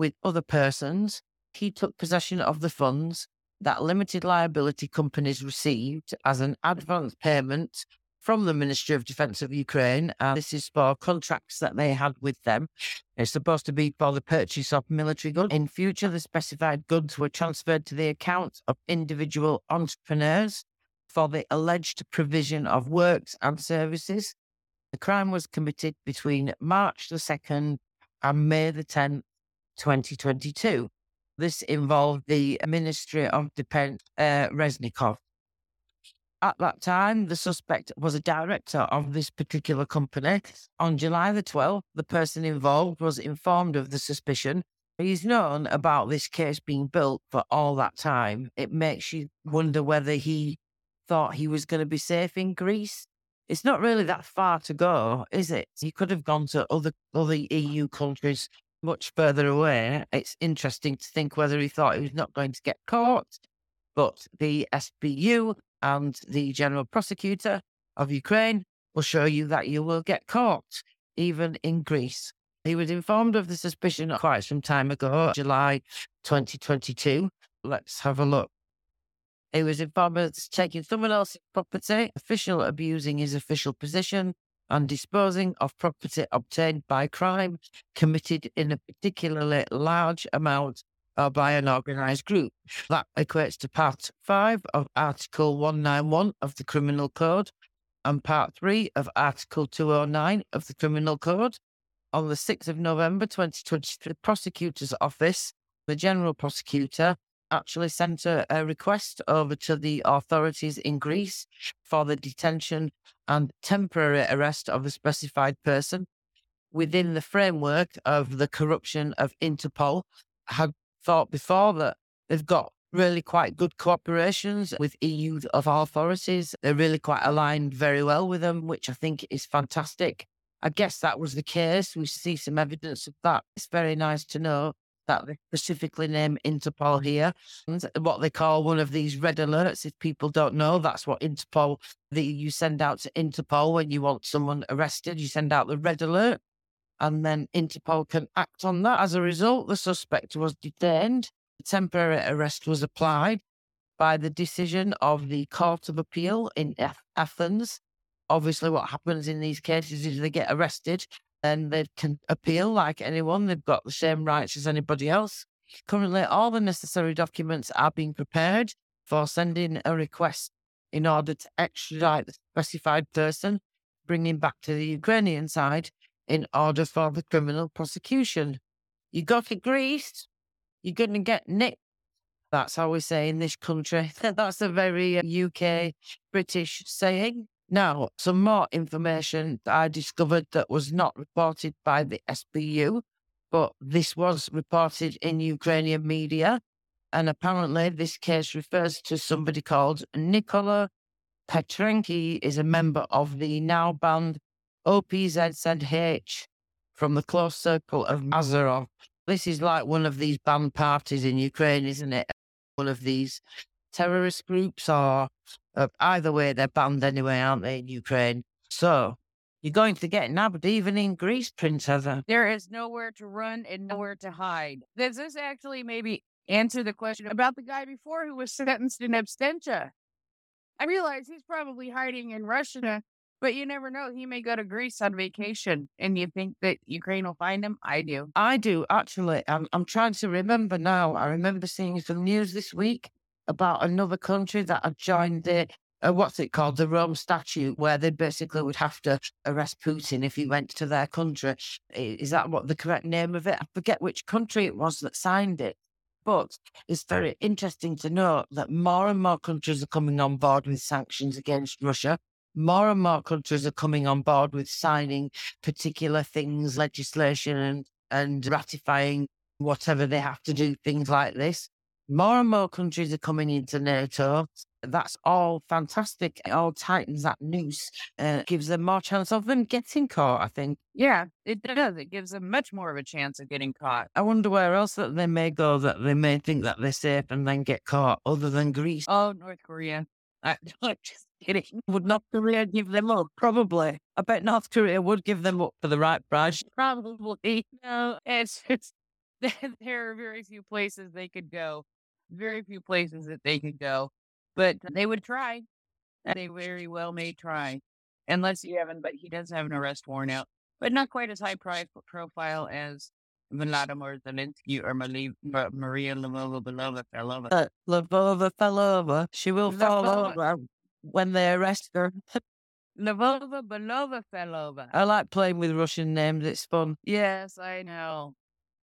Speaker 2: with other persons. He took possession of the funds that limited liability companies received as an advance payment from the Ministry of Defence of Ukraine. And this is for contracts that they had with them. It's supposed to be for the purchase of military goods. In future, the specified goods were transferred to the accounts of individual entrepreneurs for the alleged provision of works and services. The crime was committed between March the 2nd and May the 10th, 2022. This involved the Ministry of Defense, uh, Reznikov. At that time, the suspect was a director of this particular company. On July the 12th, the person involved was informed of the suspicion. He's known about this case being built for all that time. It makes you wonder whether he thought he was going to be safe in Greece. It's not really that far to go, is it? He could have gone to other other EU countries much further away. It's interesting to think whether he thought he was not going to get caught, but the SBU and the General Prosecutor of Ukraine will show you that you will get caught, even in Greece. He was informed of the suspicion quite some time ago, July 2022. Let's have a look. He was informed of taking someone else's property, official abusing his official position, and disposing of property obtained by crime committed in a particularly large amount or by an organised group. That equates to Part 5 of Article 191 of the Criminal Code and Part 3 of Article 209 of the Criminal Code. On the 6th of November 2023, the Prosecutor's Office, the General Prosecutor, actually sent a, a, request over to the authorities in Greece for the detention and temporary arrest of a specified person within the framework of the corruption of Interpol. I had thought before that they've got really quite good cooperations with EU of authorities. They're really quite aligned very well with them, which I think is fantastic. I guess that was the case. We see some evidence of that. It's very nice to know that they specifically name Interpol here. And what they call one of these red alerts. If people don't know, that's what Interpol that you send out to Interpol when you want someone arrested. You send out the red alert, and then Interpol can act on that. As a result, the suspect was detained. A temporary arrest was applied by the decision of the Court of Appeal in Athens. Obviously, what happens in these cases is they get arrested then they can appeal like anyone. They've got the same rights as anybody else. Currently, all the necessary documents are being prepared for sending a request in order to extradite the specified person, bringing back to the Ukrainian side in order for the criminal prosecution. You got to Greece, you're going to get nicked. That's how we say in this country. That's a very UK uh, British saying. Now, some more information that I discovered that was not reported by the SBU, but this was reported in Ukrainian media. And apparently, this case refers to somebody called Nikola Petrenki, is a member of the now banned OPZZH from the close circle of Mazarov. This is like one of these banned parties in Ukraine, isn't it? One of these terrorist groups, or either way, they're banned anyway, aren't they, in Ukraine? So you're going to get nabbed even in Greece, Prince Heather.
Speaker 1: There is nowhere to run and um nowhere to hide. Does this actually maybe answer the question about the guy before who was sentenced in absentia? I realize he's probably hiding in Russia But you never know. He may go to Greece on vacation and you think that Ukraine will find him. I do.
Speaker 2: I do actually. I'm I'm trying to remember now. I remember seeing some news this week about another country that had joined the uh, what's it called the Rome Statute, where they basically would have to arrest Putin if he went to their country. Is that what the correct name of it? I forget which country it was that signed it. But it's very interesting to note that more and more countries are coming on board with sanctions against Russia. More and more countries are coming on board with signing particular things, legislation, and, and ratifying whatever they have to do, things like this. More and more countries are coming into NATO. That's all fantastic. It all tightens that noose, uh, gives them more chance of them getting caught, I think.
Speaker 1: Yeah, it does. It gives them much more of a chance of getting caught.
Speaker 2: I wonder where else that they may go that they may think that they're safe and then get caught, other than Greece.
Speaker 1: Oh, North Korea. I, I'm just kidding.
Speaker 2: Would North Korea give them up? Probably. I bet North Korea would give them up for the right price.
Speaker 1: Probably. No, it's just there are very few places they could go. Very few places that they could go. But they would try. They very well may try. Unless you haven't, but he does have an arrest warrant out. But not quite as high pri- profile as Vladimir Zelensky or Mali- Ma- Maria Lvova Belova Belova.
Speaker 2: Uh, Lavova fell over. She will fall
Speaker 1: Lvova.
Speaker 2: over when they arrest her.
Speaker 1: Lvova Belova fell over.
Speaker 2: I like playing with Russian names. It's fun.
Speaker 1: Yes, I know.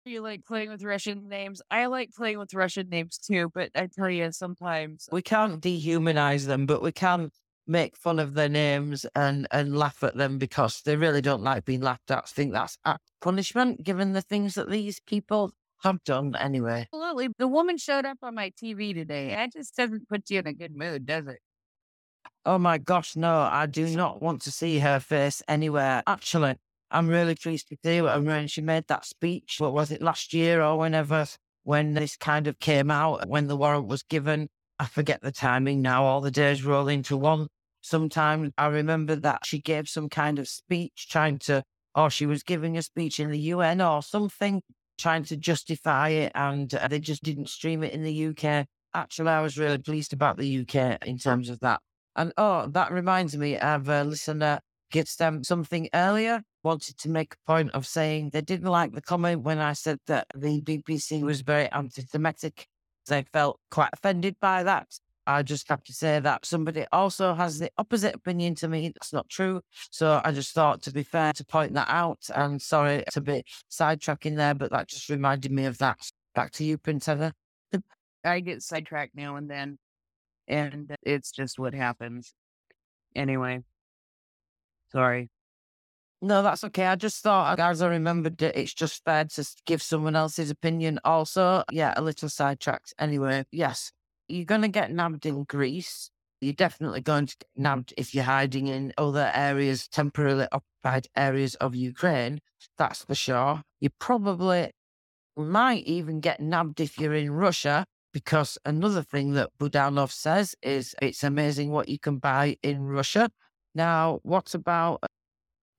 Speaker 1: You like playing with Russian names. I like playing with Russian names too, but I tell you, sometimes
Speaker 2: We can't dehumanize them, but we can make fun of their names and, and laugh at them because they really don't like being laughed at. I think that's a punishment given the things that these people have done anyway.
Speaker 1: absolutely. The woman showed up on my TV today. That just doesn't put you in a good mood, does it?
Speaker 2: Oh my gosh, no, I do not want to see her face anywhere. Actually, I'm really pleased to see her when she made that speech. What was it last year or whenever when this kind of came out, when the warrant was given? I forget the timing now, all the days roll into one. Sometimes I remember that she gave some kind of speech trying to, or she was giving a speech in the UN or something, trying to justify it, and uh, they just didn't stream it in the UK. Actually, I was really pleased about the UK in terms of that. And oh, that reminds me of a listener gets them something earlier, wanted to make a point of saying they didn't like the comment when I said that the BBC was very anti Semitic. They felt quite offended by that. I just have to say that somebody also has the opposite opinion to me. That's not true. So I just thought to be fair to point that out. And sorry to be sidetracking there, but that just reminded me of that. Back to you, Prince Heather.
Speaker 1: I get sidetracked now and then, and it's just what happens. Anyway, sorry.
Speaker 2: No, that's okay. I just thought, as I remembered it, it's just fair to give someone else's opinion. Also, yeah, a little sidetracked. Anyway, yes, you're going to get nabbed in Greece. You're definitely going to get nabbed if you're hiding in other areas, temporarily occupied areas of Ukraine. That's for sure. You probably might even get nabbed if you're in Russia, because another thing that Budanov says is it's amazing what you can buy in Russia. Now, what about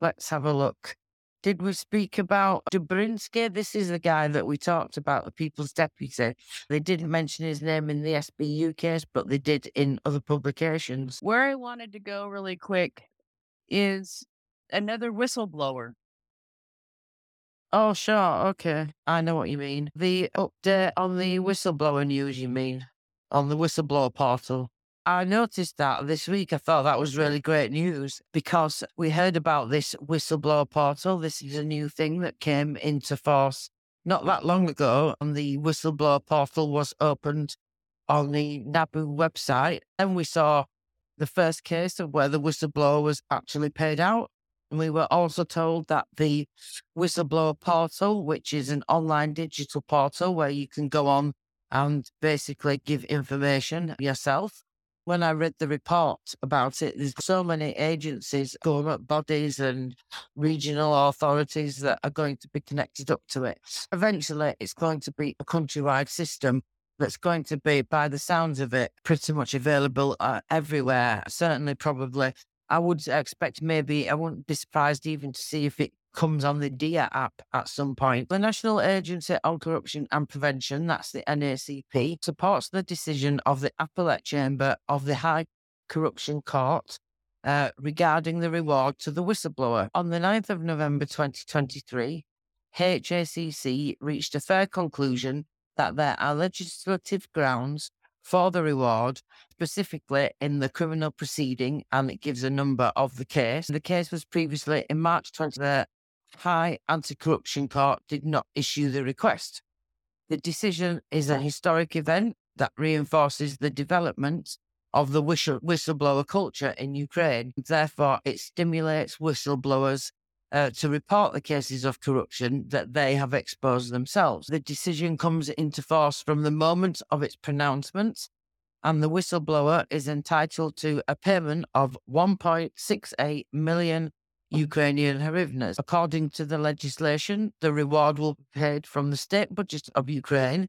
Speaker 2: Let's have a look. Did we speak about Dubrinsky? This is the guy that we talked about, the People's Deputy. They didn't mention his name in the SBU case, but they did in other publications.
Speaker 1: Where I wanted to go really quick is another whistleblower.
Speaker 2: Oh, sure. Okay. I know what you mean. The update on the whistleblower news, you mean? On the whistleblower portal. I noticed that this week. I thought that was really great news because we heard about this whistleblower portal. This is a new thing that came into force not that long ago. And the whistleblower portal was opened on the NABU website. And we saw the first case of where the whistleblower was actually paid out. And we were also told that the whistleblower portal, which is an online digital portal where you can go on and basically give information yourself. When I read the report about it, there's so many agencies, government bodies, and regional authorities that are going to be connected up to it. Eventually, it's going to be a countrywide system that's going to be, by the sounds of it, pretty much available uh, everywhere. Certainly, probably I would expect maybe I wouldn't be surprised even to see if it comes on the Diia app at some point. The National Agency on Corruption and Prevention, that's the NACP, supports the decision of the Appellate Chamber of the High Corruption Court uh, regarding the reward to the whistleblower. On the 9th of November 2023, HACC reached a fair conclusion that there are legislative grounds for the reward, specifically in the criminal proceeding, and it gives a number of the case. The case was previously in March 20. The High Anti Corruption Court did not issue the request. The decision is a historic event that reinforces the development of the whistleblower culture in Ukraine. Therefore, it stimulates whistleblowers uh, to report the cases of corruption that they have exposed themselves. The decision comes into force from the moment of its pronouncement, and the whistleblower is entitled to a payment of 1.68 million Ukrainian hryvnias. According to the legislation, the reward will be paid from the state budget of Ukraine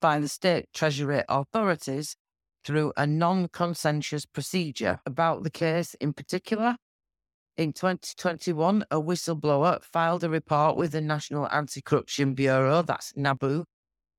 Speaker 2: by the state treasury authorities through a non consensus procedure. About the case in particular, in 2021, a whistleblower filed a report with the National Anti Corruption Bureau, that's NABU,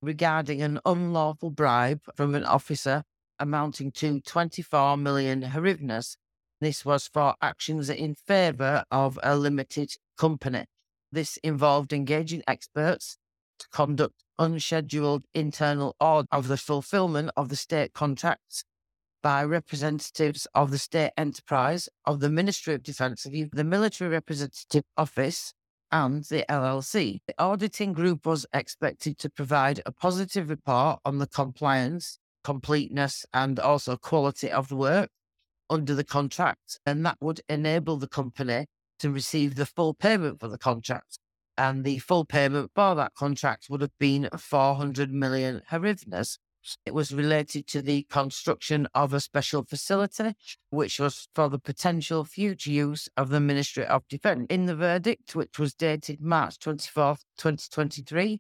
Speaker 2: regarding an unlawful bribe from an officer amounting to 24 million hryvnias. This was for actions in favour of a limited company. This involved engaging experts to conduct unscheduled internal audit of the fulfilment of the state contracts by representatives of the state enterprise, of the Ministry of Defence, the Military Representative Office, and the LLC. The auditing group was expected to provide a positive report on the compliance, completeness, and also quality of the work under the contract, and that would enable the company to receive the full payment for the contract and the full payment for that contract would have been 400 million hryvnias. It was related to the construction of a special facility, which was for the potential future use of the Ministry of Defence. In the verdict, which was dated March 24, 2023,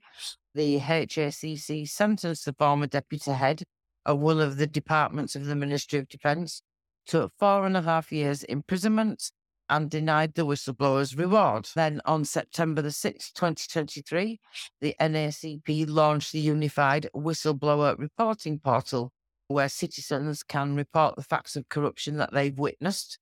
Speaker 2: the HACC sentenced the former deputy head of one of the departments of the Ministry of Defence to four and a half years imprisonment and denied the whistleblowers reward. Then on September the 6th, 2023, the NACP launched the unified whistleblower reporting portal where citizens can report the facts of corruption that they've witnessed.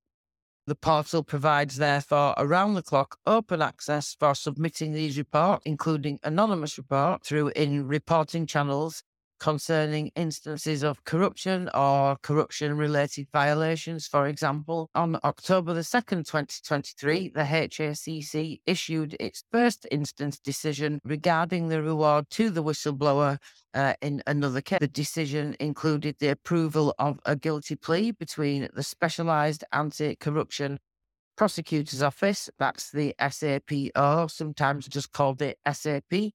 Speaker 2: The portal provides, therefore, around the clock open access for submitting these reports, including anonymous report through in reporting channels concerning instances of corruption or corruption related violations. For example, on October the 2nd, 2023, the HACC issued its first instance decision regarding the reward to the whistleblower uh, in another case. The decision included the approval of a guilty plea between the Specialised Anti Corruption Prosecutor's Office, that's the SAPO, sometimes just called the SAP,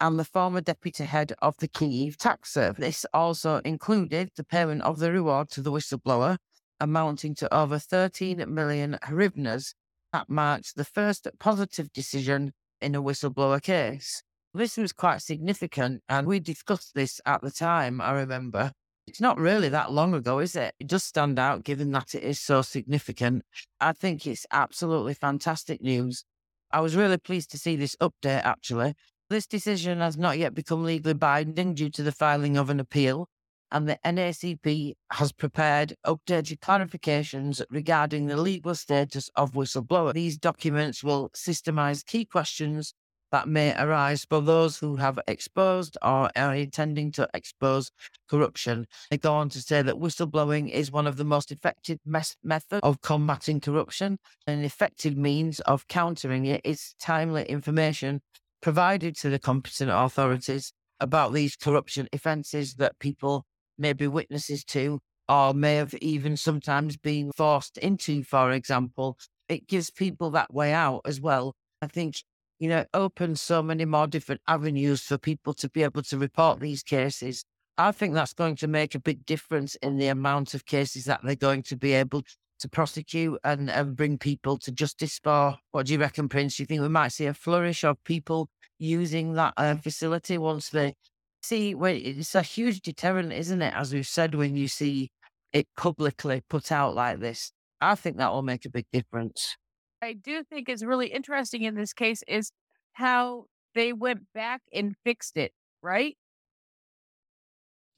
Speaker 2: and the former deputy head of the Kyiv tax service. This also included the payment of the reward to the whistleblower, amounting to over 13 million hryvnias. That marked the first positive decision in a whistleblower case. This was quite significant, and we discussed this at the time, I remember. It's not really that long ago, is it? It does stand out given that it is so significant. I think it's absolutely fantastic news. I was really pleased to see this update, actually, this decision has not yet become legally binding due to the filing of an appeal, and the NACP has prepared updated clarifications regarding the legal status of whistleblower. These documents will systemize key questions that may arise for those who have exposed or are intending to expose corruption. They go on to say that whistleblowing is one of the most effective mes- methods of combating corruption. An effective means of countering it is timely information provided to the competent authorities about these corruption offences that people may be witnesses to or may have even sometimes been forced into, for example. It gives people that way out as well. I think, you know, opens so many more different avenues for people to be able to report these cases. I think that's going to make a big difference in the amount of cases that they're going to be able to prosecute and, and bring people to justice for. What do you reckon, Prince? Do you think we might see a flourish of people using that uh, facility once they see? Well, it's a huge deterrent, isn't it? As we've said, when you see it publicly put out like this, I think that will make a big difference.
Speaker 1: I do think is really interesting in this case is how they went back and fixed it, right?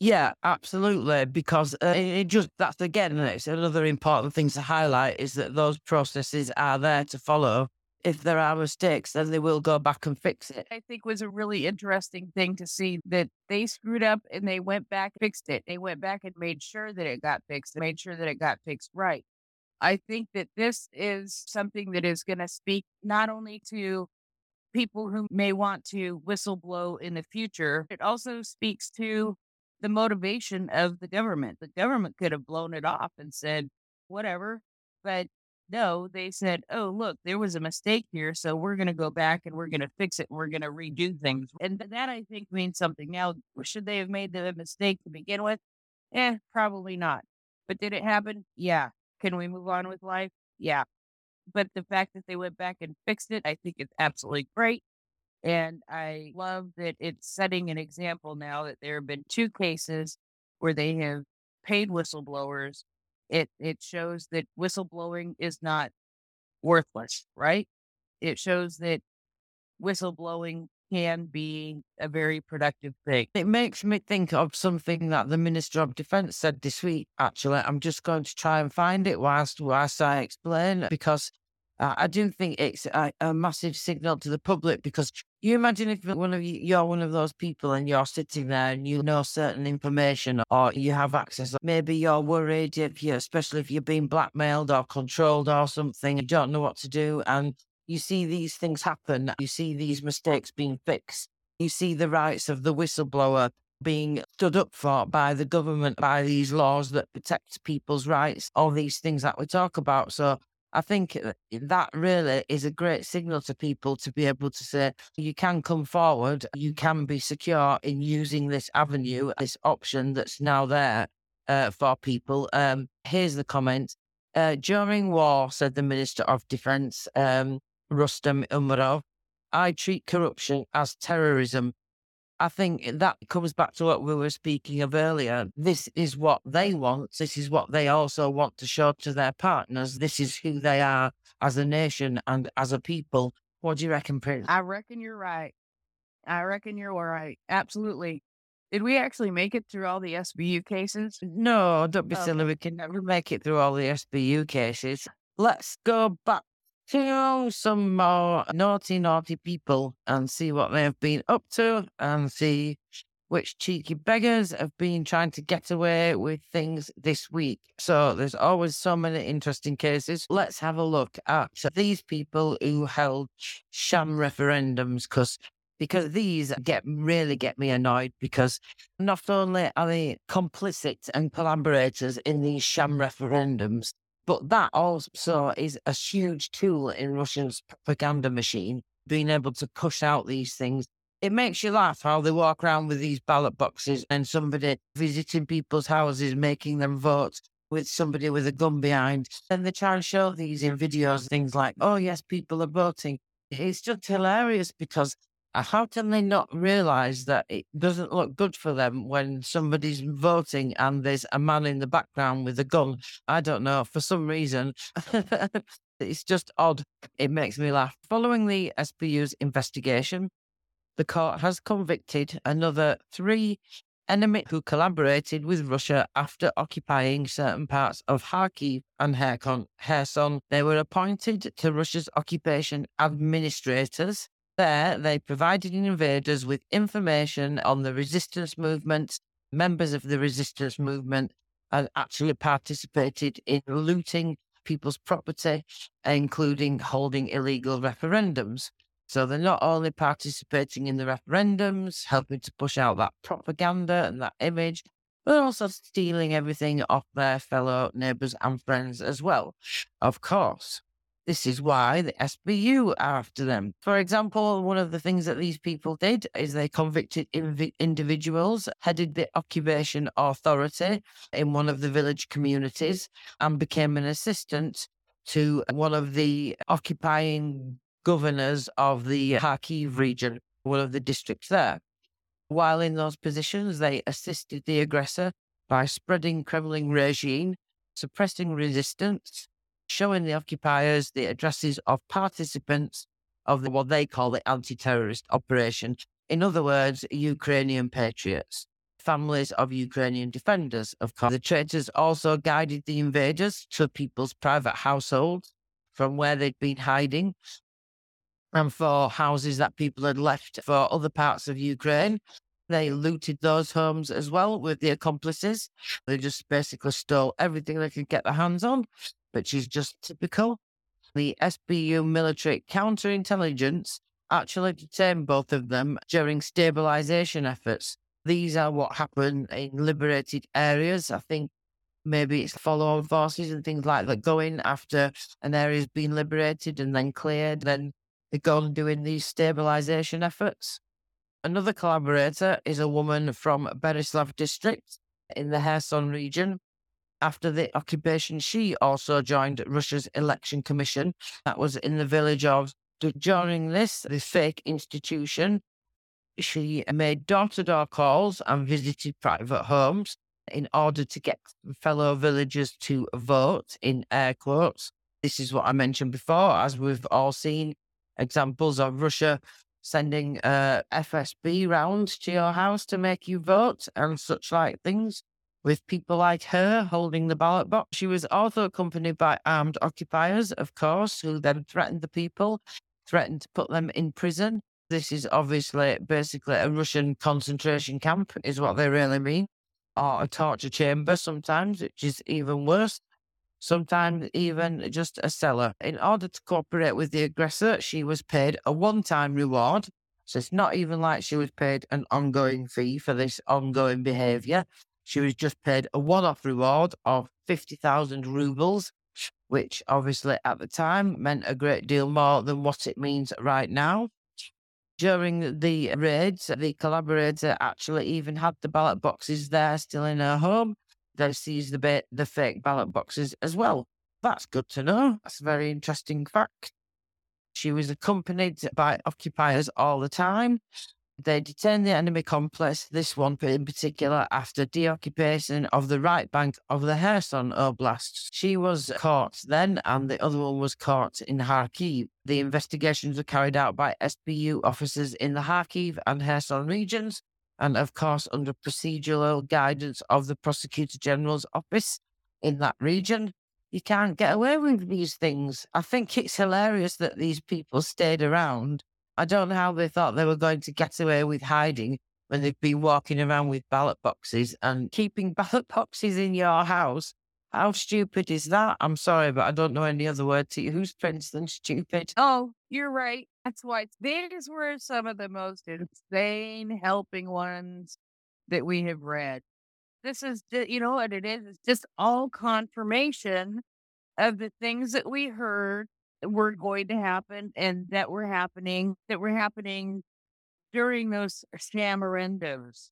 Speaker 2: Yeah, absolutely. Because uh, it, just that's again, it's another important thing to highlight is that those processes are there to follow. If there are mistakes, then they will go back and fix it.
Speaker 1: I think was a really interesting thing to see that they screwed up and they went back, fixed it. They went back and made sure that it got fixed, made sure that it got fixed right. I think that this is something that is going to speak not only to people who may want to whistleblow in the future, it also speaks to the motivation of the government. The government could have blown it off and said, whatever. But no, they said, oh, look, there was a mistake here. So we're going to go back and we're going to fix it and we're going to redo things. And that I think means something. Now, should they have made the mistake to begin with? Eh, probably not. But did it happen? Yeah. Can we move on with life? Yeah. But the fact that they went back and fixed it, I think is absolutely great. And I love that it's setting an example now that there have been two cases where they have paid whistleblowers. It it shows that whistleblowing is not worthless, right? It shows that whistleblowing can be a very productive thing.
Speaker 2: It makes me think of something that the Minister of Defence said this week, actually. I'm just going to try and find it whilst, whilst I explain, because uh, I do think it's a, a, massive signal to the public because you imagine if one of you, you're one of those people and you're sitting there and you know certain information or you have access. Maybe you're worried if you, especially if you're being blackmailed or controlled or something, you don't know what to do. And you see these things happen. You see these mistakes being fixed. You see the rights of the whistleblower being stood up for by the government, by these laws that protect people's rights, all these things that we talk about. So I think uh, that really is a great signal to people to be able to say, you can come forward, you can be secure in using this avenue, this option that's now there uh, for people. Um, here's the comment. Uh, during war, said the Minister of Defence, um, Rustem Umerov, I treat corruption as terrorism. I think that comes back to what we were speaking of earlier. This is what they want. This is what they also want to show to their partners. This is who they are as a nation and as a people. What do you reckon, Prince?
Speaker 1: I reckon you're right. I reckon you're right. Absolutely. Did we actually make it through all the SBU cases?
Speaker 2: No, don't be silly. We can never make it through all the SBU cases. Let's go back to some more naughty, naughty people and see what they have been up to and see which cheeky beggars have been trying to get away with things this week. So there's always so many interesting cases. Let's have a look at these people who held sham referendums because because these get really get me annoyed because not only are they complicit and collaborators in these sham referendums, but that also is a huge tool in Russia's propaganda machine, being able to push out these things. It makes you laugh how they walk around with these ballot boxes and somebody visiting people's houses, making them vote with somebody with a gun behind. And they try and show these in videos, things like, oh, yes, people are voting. It's just hilarious because how can they not realize that it doesn't look good for them when somebody's voting and there's a man in the background with a gun? I don't know. For some reason, it's just odd. It makes me laugh. Following the SBU's investigation, the court has convicted another three enemy who collaborated with Russia after occupying certain parts of Kharkiv and Kherson. They were appointed to Russia's occupation administrators there, they provided invaders with information on the resistance movement, members of the resistance movement, and actually participated in looting people's property, including holding illegal referendums. So they're not only participating in the referendums, helping to push out that propaganda and that image, but also stealing everything off their fellow neighbours and friends as well, of course. This is why the SBU are after them. For example, one of the things that these people did is they convicted inv- individuals, headed the occupation authority in one of the village communities, and became an assistant to one of the occupying governors of the Kharkiv region, one of the districts there. While in those positions, they assisted the aggressor by spreading Kremlin regime, suppressing resistance, showing the occupiers the addresses of participants of the, what they call the anti terrorist operation. In other words, Ukrainian patriots. families of Ukrainian defenders. Of course, the traitors also guided the invaders to people's private households from where they'd been hiding and for houses that people had left for other parts of Ukraine. They looted those homes as well with the accomplices. They just basically stole everything they could get their hands on, which is just typical. The SBU military counterintelligence actually detained both of them during stabilization efforts. These are what happen in liberated areas. I think maybe it's follow on forces and things like that going after an area's been liberated and then cleared, then they go on doing these stabilization efforts. Another collaborator is a woman from Berislav district in the Kherson region. After the occupation, she also joined Russia's election commission that was in the village of. During this, the fake institution, she made door to door calls and visited private homes in order to get fellow villagers to vote in air quotes. This is what I mentioned before, as we've all seen examples of Russia sending uh, FSB round to your house to make you vote and such like things, with people like her holding the ballot box. She was also accompanied by armed occupiers, of course, who then threatened the people, threatened to put them in prison. This is obviously basically a Russian concentration camp, is what they really mean, or a torture chamber sometimes, which is even worse sometimes even just a cellar. In order to cooperate with the aggressor, she was paid a one time reward. So it's not even like she was paid an ongoing fee for this ongoing behavior. She was just paid a one off reward of 50,000 rubles, which obviously at the time meant a great deal more than what it means right now. During the raids, the collaborator actually even had the ballot boxes there still in her home they seized the bit, the fake ballot boxes as well. That's good to know. That's a very interesting fact. She was accompanied by occupiers all the time. They detained the enemy complex, this one in particular, after deoccupation of the right bank of the Kherson Oblast. She was caught then, and the other one was caught in Kharkiv. The investigations were carried out by SBU officers in the Kharkiv and Kherson regions, and of course under procedural guidance of the Prosecutor General's office in that region. You can't get away with these things. I think it's hilarious that these people stayed around. I don't know how they thought they were going to get away with hiding when they've been walking around with ballot boxes and keeping ballot boxes in your house. How stupid is that? I'm sorry, but I don't know any other word to use Prince than stupid.
Speaker 1: Oh, you're right. That's why these were some of the most insane helping ones that we have read. This is, you know what it is? It's just all confirmation of the things that we heard were going to happen and that were happening, that were happening during those scamarendas.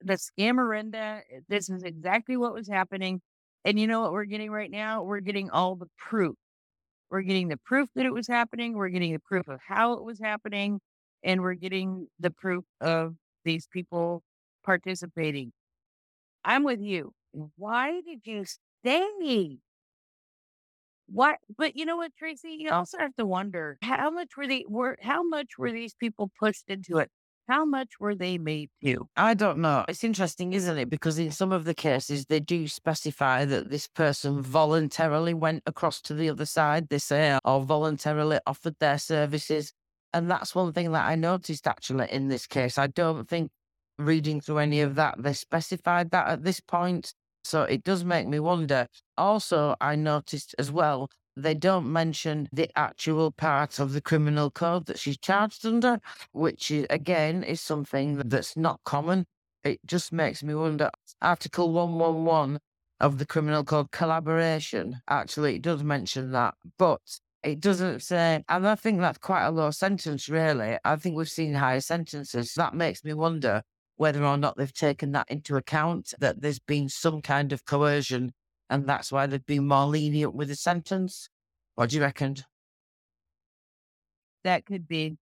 Speaker 1: The scamarenda, eh, this is exactly what was happening. And you know what we're getting right now? We're getting all the proof. We're getting the proof that it was happening. We're getting the proof of how it was happening. And we're getting the proof of these people participating. I'm with you. Why did you stay? What? But you know what, Tracy? You oh. also have to wonder how much were they were how much were these people pushed into it? How much were they made to?
Speaker 2: I don't know. It's interesting, isn't it? Because in some of the cases, they do specify that this person voluntarily went across to the other side, they say, or voluntarily offered their services. And that's one thing that I noticed actually in this case. I don't think reading through any of that, they specified that at this point. So it does make me wonder. Also, I noticed as well they don't mention the actual part of the criminal code that she's charged under, which is, again is something that's not common. It just makes me wonder. Article 111 of the criminal code collaboration, actually, it does mention that, but it doesn't say, and I think that's quite a low sentence, really. I think we've seen higher sentences. That makes me wonder whether or not they've taken that into account, that there's been some kind of coercion and that's why they've been more lenient with the sentence. What do you reckon?
Speaker 1: That could be,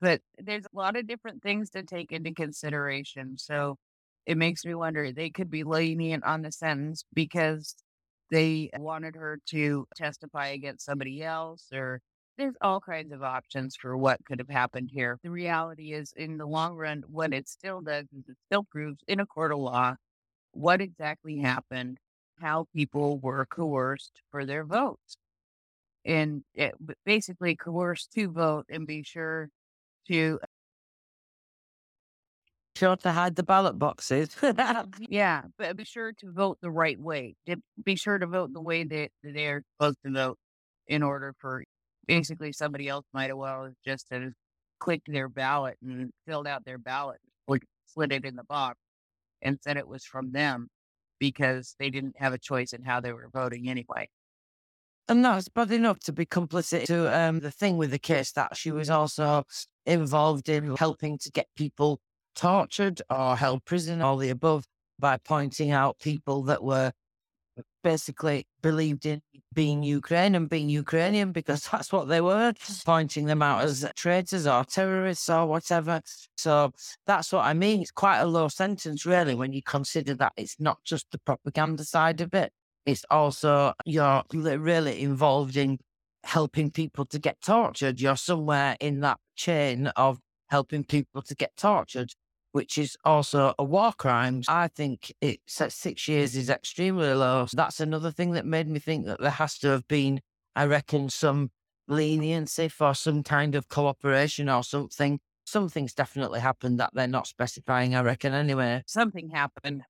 Speaker 1: but there's a lot of different things to take into consideration. So it makes me wonder they could be lenient on the sentence because they wanted her to testify against somebody else or there's all kinds of options for what could have happened here. The reality is, in the long run, what it still does is it still proves in a court of law what exactly happened, how people were coerced for their votes. And it basically coerced to vote and be sure to
Speaker 2: Sure to hide the ballot boxes. Mm-hmm.
Speaker 1: yeah, but be sure to vote the right way. Be sure to vote the way that they're supposed to vote in order for basically somebody else might have well just have clicked their ballot and filled out their ballot, slid it in the box and said it was from them because they didn't have a choice in how they were voting anyway.
Speaker 2: And that's bad enough to be complicit to um, the thing with the case that she was also involved in helping to get people tortured or held prison, all the above, by pointing out people that were basically believed in being Ukraine and being Ukrainian because that's what they were, hmm. pointing them out as traitors or terrorists or whatever. So that's what I mean. It's quite a low sentence, really, when you consider that it's not just the propaganda side of it, it's also you're really involved in helping people to get tortured. You're somewhere in that chain of helping people to get tortured which is also a war crime. I think it's at six years is extremely low. So that's another thing that made me think that there has to have been, I reckon, some leniency for some kind of cooperation or something. Something's definitely happened that they're not specifying, I reckon, anyway.
Speaker 1: Something happened.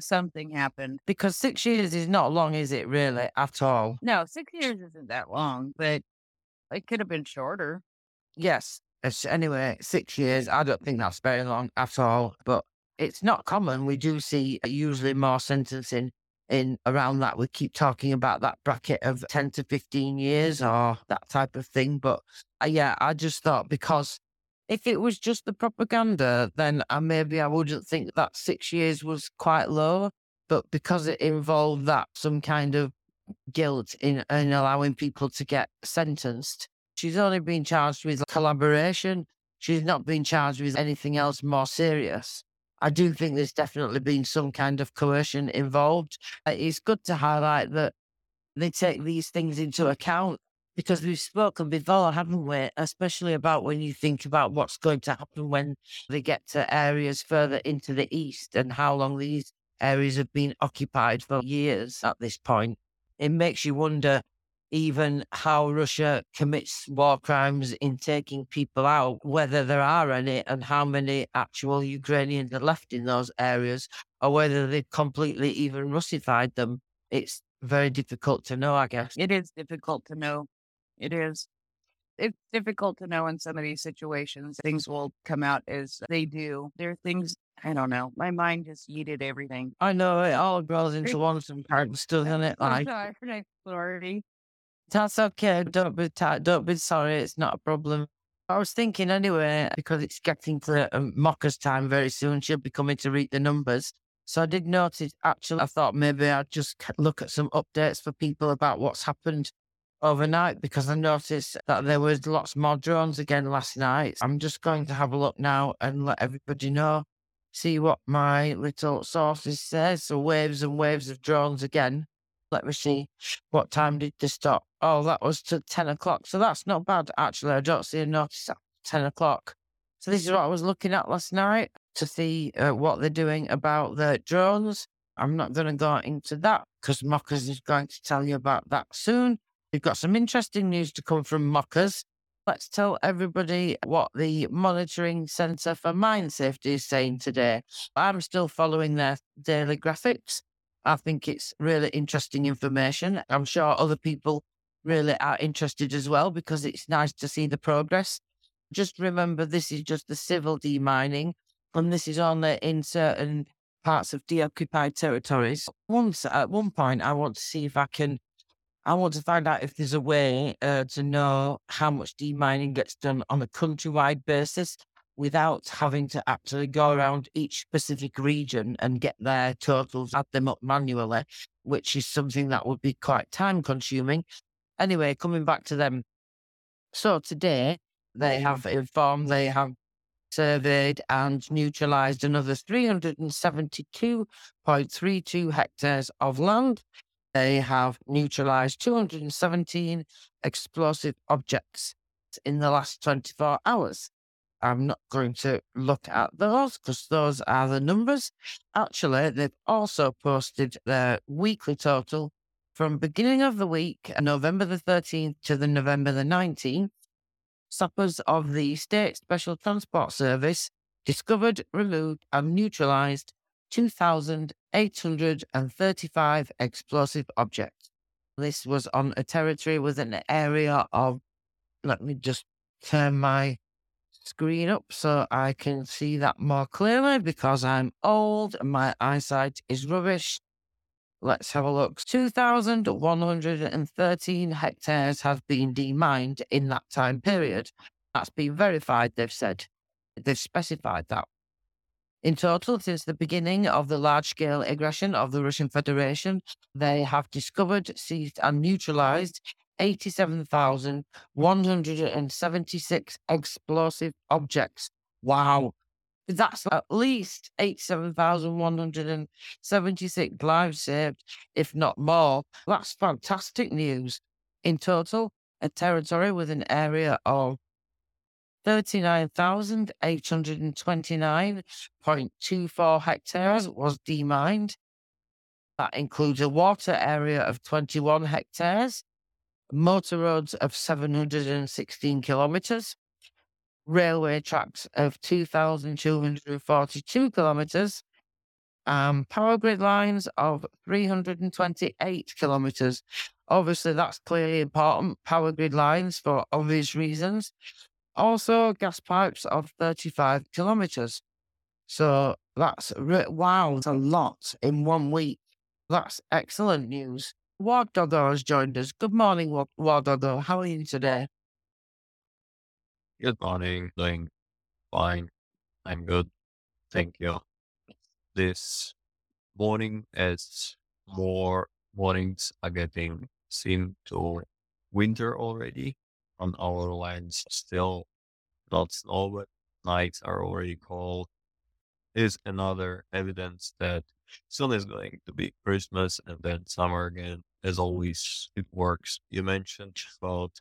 Speaker 1: Something happened.
Speaker 2: Because six years is not long, is it, really, at all?
Speaker 1: No, six years isn't that long, but it could have been shorter.
Speaker 2: Yes, anyway, six years, I don't think that's very long at all, but it's not common. We do see usually more sentencing in around that. We keep talking about that bracket of 10 to 15 years or that type of thing. But uh, yeah, I just thought because if it was just the propaganda, then uh, maybe I wouldn't think that six years was quite low. But because it involved that, some kind of guilt in, in allowing people to get sentenced, She's only been charged with collaboration. She's not been charged with anything else more serious. I do think there's definitely been some kind of coercion involved. Uh, it's good to highlight that they take these things into account because we've spoken before, haven't we? Especially about when you think about what's going to happen when they get to areas further into the east and how long these areas have been occupied for years at this point. It makes you wonder even how Russia commits war crimes in taking people out, whether there are any, and how many actual Ukrainians are left in those areas, or whether they've completely even Russified them. It's very difficult to know, I guess.
Speaker 1: It is difficult to know. It is. It's difficult to know in some of these situations. Things will come out as they do. There are things I don't know. My mind just yeeted everything.
Speaker 2: I know it all grows into one sometimes, doesn't it?
Speaker 1: Like, sorry.
Speaker 2: That's okay. Don't be. Don't be sorry. It's not a problem. I was thinking anyway, because it's getting to um, Mocha's time very soon. She'll be coming to read the numbers. So I did notice, actually, I thought maybe I'd just look at some updates for people about what's happened overnight because I noticed that there was lots more drones again last night. I'm just going to have a look now and let everybody know, see what my little sources say. So waves and waves of drones again. Let me see. What time did they stop? Oh, that was to 10 o'clock. So that's not bad, actually. I don't see a notice at 10 o'clock. So this is what I was looking at last night to see uh, what they're doing about the drones. I'm not going to go into that because Mockers is going to tell you about that soon. We've got some interesting news to come from Mockers. Let's tell everybody what the Monitoring Centre for Mine Safety is saying today. I'm still following their daily graphics. I think it's really interesting information. I'm sure other people really are interested as well because it's nice to see the progress. Just remember, this is just the civil demining, and this is only in certain parts of deoccupied territories. Once at one point, I want to see if I can. I want to find out if there's a way uh, to know how much demining gets done on a countrywide basis without having to actually go around each specific region and get their totals, add them up manually, which is something that would be quite time consuming. Anyway, coming back to them. So today they have informed they have surveyed and neutralised another 372.32 hectares of land. They have neutralized 217 explosive objects in the last 24 hours. I'm not going to look at those because those are the numbers. Actually, they've also posted their weekly total from beginning of the week, November the 13th to the November the 19th. Sappers of the State Special Transport Service discovered, removed, and neutralized 2,835 explosive objects. This was on a territory with an area of, let me just turn my screen up so I can see that more clearly because I'm old and my eyesight is rubbish. Let's have a look. 2,113 hectares have been demined in that time period. That's been verified, they've said. They've specified that. In total, since the beginning of the large scale aggression of the Russian Federation, they have discovered, seized, and neutralized 87,176 explosive objects. Wow. That's at least 87,176 lives saved, if not more. That's fantastic news. In total, a territory with an area of 39,829.24 hectares was demined. That includes a water area of 21 hectares, motor roads of 716 kilometres, railway tracks of 2,242 kilometres, um, power grid lines of 328 kilometres. Obviously, that's clearly important. Power grid lines for obvious reasons also gas pipes of 35 kilometers. So that's wow, it's a lot in one week. That's excellent news. War Doggo has joined us. Good morning, War Doggo. How are you today?
Speaker 8: Good morning. Doing fine. I'm good. Thank you. This morning, as more mornings are getting seem to winter already on our lands, still not snow, but nights are already cold, is another evidence that soon is going to be Christmas and then summer again. As always, it works. You mentioned about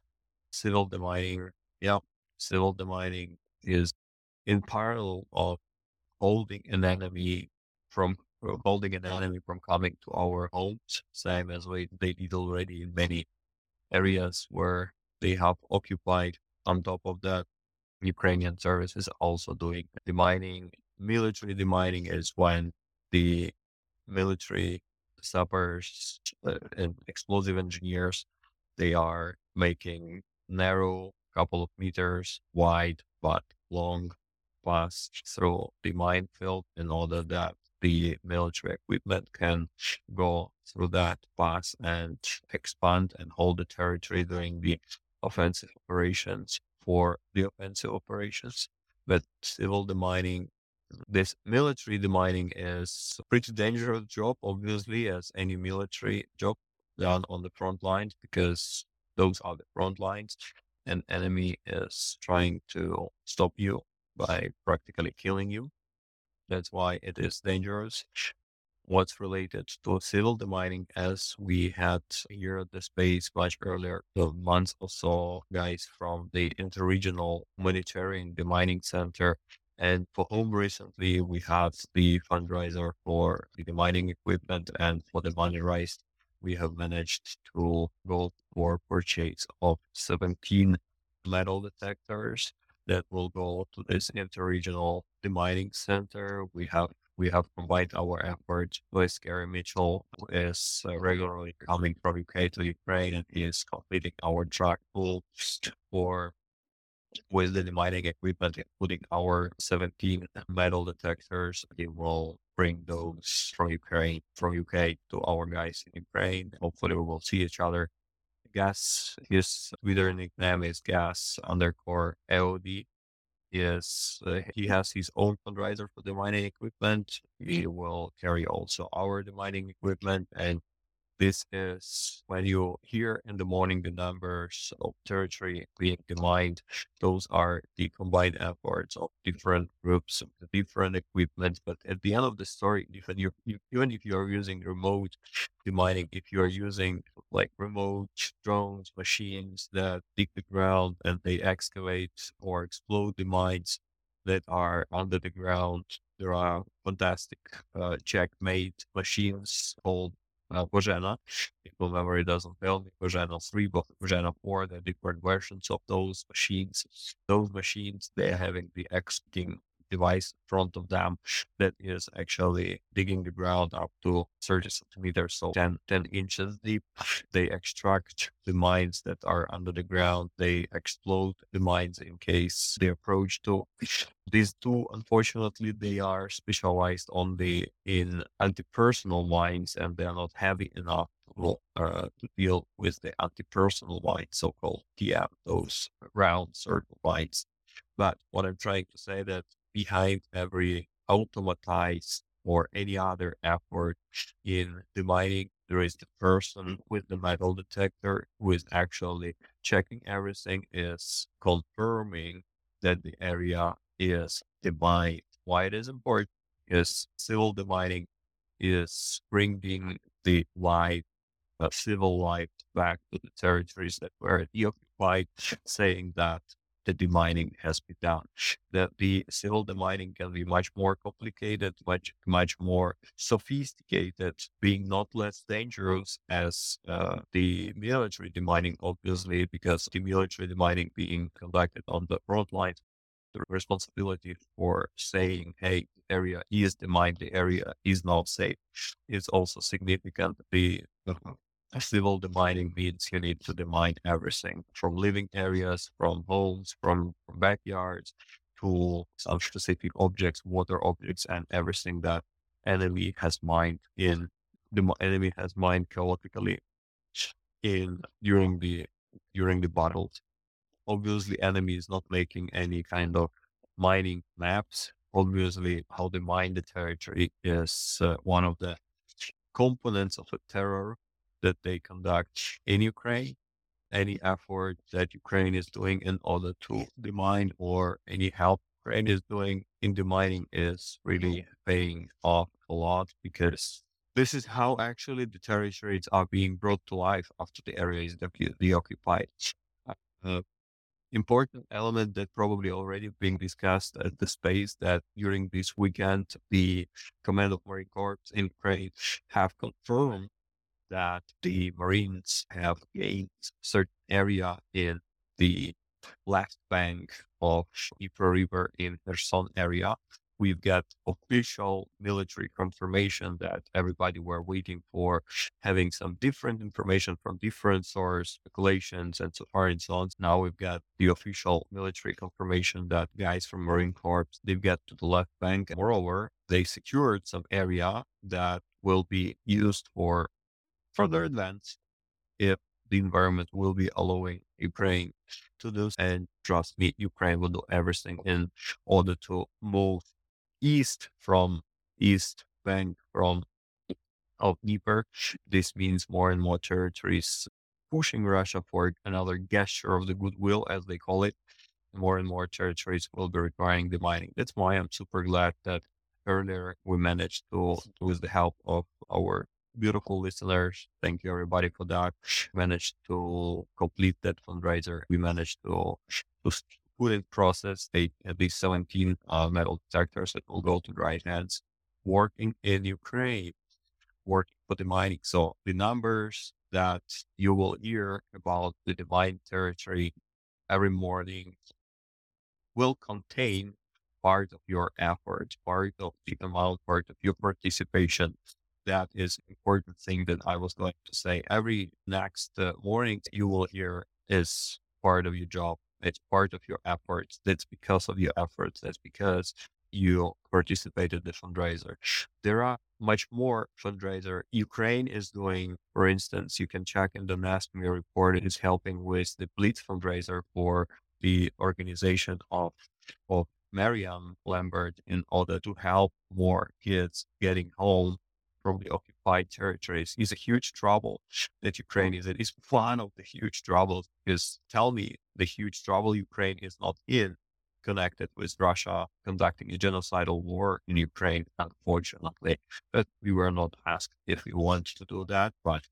Speaker 8: civil demining. Yeah, civil demining is in parallel of holding an enemy from uh, holding an enemy from coming to our homes, same as we they did already in many areas where they have occupied. On top of that, Ukrainian services also doing demining. Military demining is when the military sappers uh, and explosive engineers they are making narrow couple of meters wide but long pass through the minefield in order that the military equipment can go through that pass and expand and hold the territory during the offensive operations for the offensive operations. But civil demining, this military demining is a pretty dangerous job, obviously, as any military job done on the front lines, because those are the front lines. An enemy is trying to stop you by practically killing you. That's why it is dangerous what's related to civil demining as we had here at the space much earlier the month or so guys from the interregional humanitarian demining center and for whom recently we have the fundraiser for the mining equipment and for the money raised we have managed to go for purchase of 17 metal detectors that will go to this interregional demining center. We have we have combined our efforts with Gary Mitchell, who is uh, regularly coming from UK to Ukraine and he is completing our track pool for with the mining equipment, including our 17 metal detectors. He will bring those from Ukraine, from UK to our guys in Ukraine. Hopefully we will see each other. Gas, his Twitter nickname is gas underscore AOD Yes, uh, he has his own fundraiser for the mining equipment. He will carry also our the mining equipment, and This is when you hear in the morning the numbers of territory being demined. Those are the combined efforts of different groups, of different equipment. But at the end of the story, even you, even if you are using remote demining, if you are using like remote drones, machines that dig the ground and they excavate or explode the mines that are under the ground, there are fantastic uh, Czech-made machines called uh. If my memory doesn't fail me, Bozena 3, but Bozena 4, the different versions of those machines. Those machines, they're having the executing device in front of them that is actually digging the ground up to 30 centimeters, so 10, 10 inches deep. They extract the mines that are under the ground. They explode the mines in case they approach to. These two, unfortunately, they are specialized only in anti-personnel mines and they are not heavy enough uh, to deal with the anti-personnel mines, so-called TM, those round circle mines. But what I'm trying to say that behind every automatized or any other effort in the mining, there is the person with the metal detector who is actually checking everything, is confirming that the area is demined. Why it is important is civil demining is bringing the life, uh, civil life back to the territories that were deoccupied, saying that the demining has been done. That the civil demining can be much more complicated, much much more sophisticated, being not less dangerous as uh, the military demining, obviously, because the military demining being conducted on the front lines the responsibility for saying, hey, the area is demined, the area is not safe, is also significant. The civil demining means you need to demine everything from living areas, from homes, from, from backyards to some specific objects, water objects, and everything that enemy has mined in the enemy has mined chaotically in during the during the battles. Obviously, enemy is not making any kind of mining maps. Obviously, how they mine the territory is uh, one of the components of a terror that they conduct in Ukraine, any effort that Ukraine is doing in order to demine or any help Ukraine is doing in demining is really paying off a lot because this is how actually the territories are being brought to life after the area is deoccupied. Uh, important element that probably already being discussed at the space that during this weekend the command of marine corps in ukraine have confirmed that the Marines have gained certain area in the left bank of Dnieper River in Kherson area. We've got official military confirmation that everybody were waiting for, having some different information from different sources, speculations, and so far and so on. Now we've got the official military confirmation that guys from Marine Corps they've got to the left bank. Moreover, they secured some area that will be used for further advance if the environment will be allowing Ukraine to do. And trust me, Ukraine will do everything in order to move east from east bank from of Dnieper. This means more and more territories pushing Russia for another gesture of the goodwill, as they call it. More and more territories will be requiring the mining. That's why I'm super glad that earlier we managed to, with the help of our beautiful listeners. Thank you everybody for that. Managed to complete that fundraiser. We managed to, to put in process at least 17 uh, metal detectors that will go to right hands working in Ukraine, working for the mining. So the numbers that you will hear about the demined territory every morning will contain part of your effort, part of the amount, part of your participation that is important thing that I was going to say. Every next uh, morning you will hear is part of your job. It's part of your efforts. That's because of your efforts. That's because you participated in the fundraiser. There are much more fundraiser. Ukraine is doing, for instance, you can check in the Ask Me report. It is helping with the Blitz fundraiser for the organization of of Mariam Lambert in order to help more kids getting home from the occupied territories is a huge trouble that Ukraine mm. is in. It's one of the huge troubles because tell me the huge trouble Ukraine is not in connected with Russia conducting a genocidal war in Ukraine, unfortunately. But we were not asked if we want to do that, but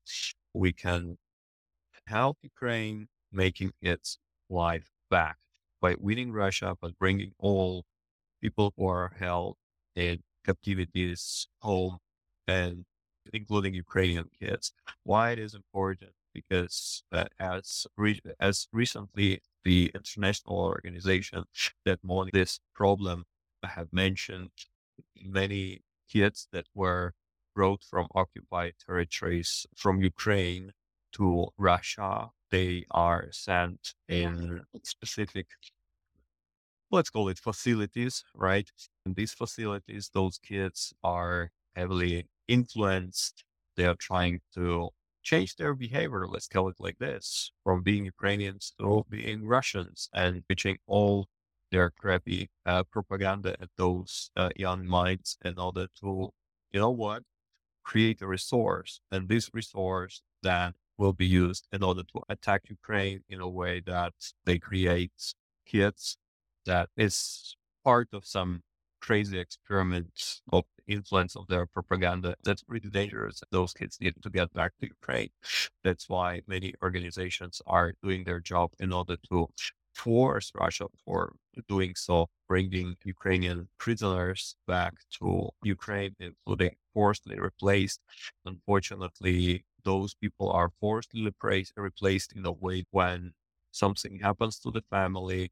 Speaker 8: we can help Ukraine making its life back by winning Russia, but bringing all people who are held in captivities home and including Ukrainian kids. Why it is important? Because uh, as re- as recently the international organization that monitor this problem have mentioned many kids that were brought from occupied territories from Ukraine to Russia. They are sent in specific, let's call it facilities, right? In these facilities, those kids are heavily influenced. They are trying to change their behavior, let's call it like this, from being Ukrainians to being Russians and pitching all their crappy uh, propaganda at those uh, young minds in order to, you know what, create a resource. And this resource that will be used in order to attack Ukraine in a way that they create kids that is part of some crazy experiments of influence of their propaganda. That's pretty dangerous. Those kids need to get back to Ukraine. That's why many organizations are doing their job in order to force Russia for doing so, bringing Ukrainian prisoners back to Ukraine, including forcibly replaced. Unfortunately, those people are forcibly replaced, in a way when something happens to the family,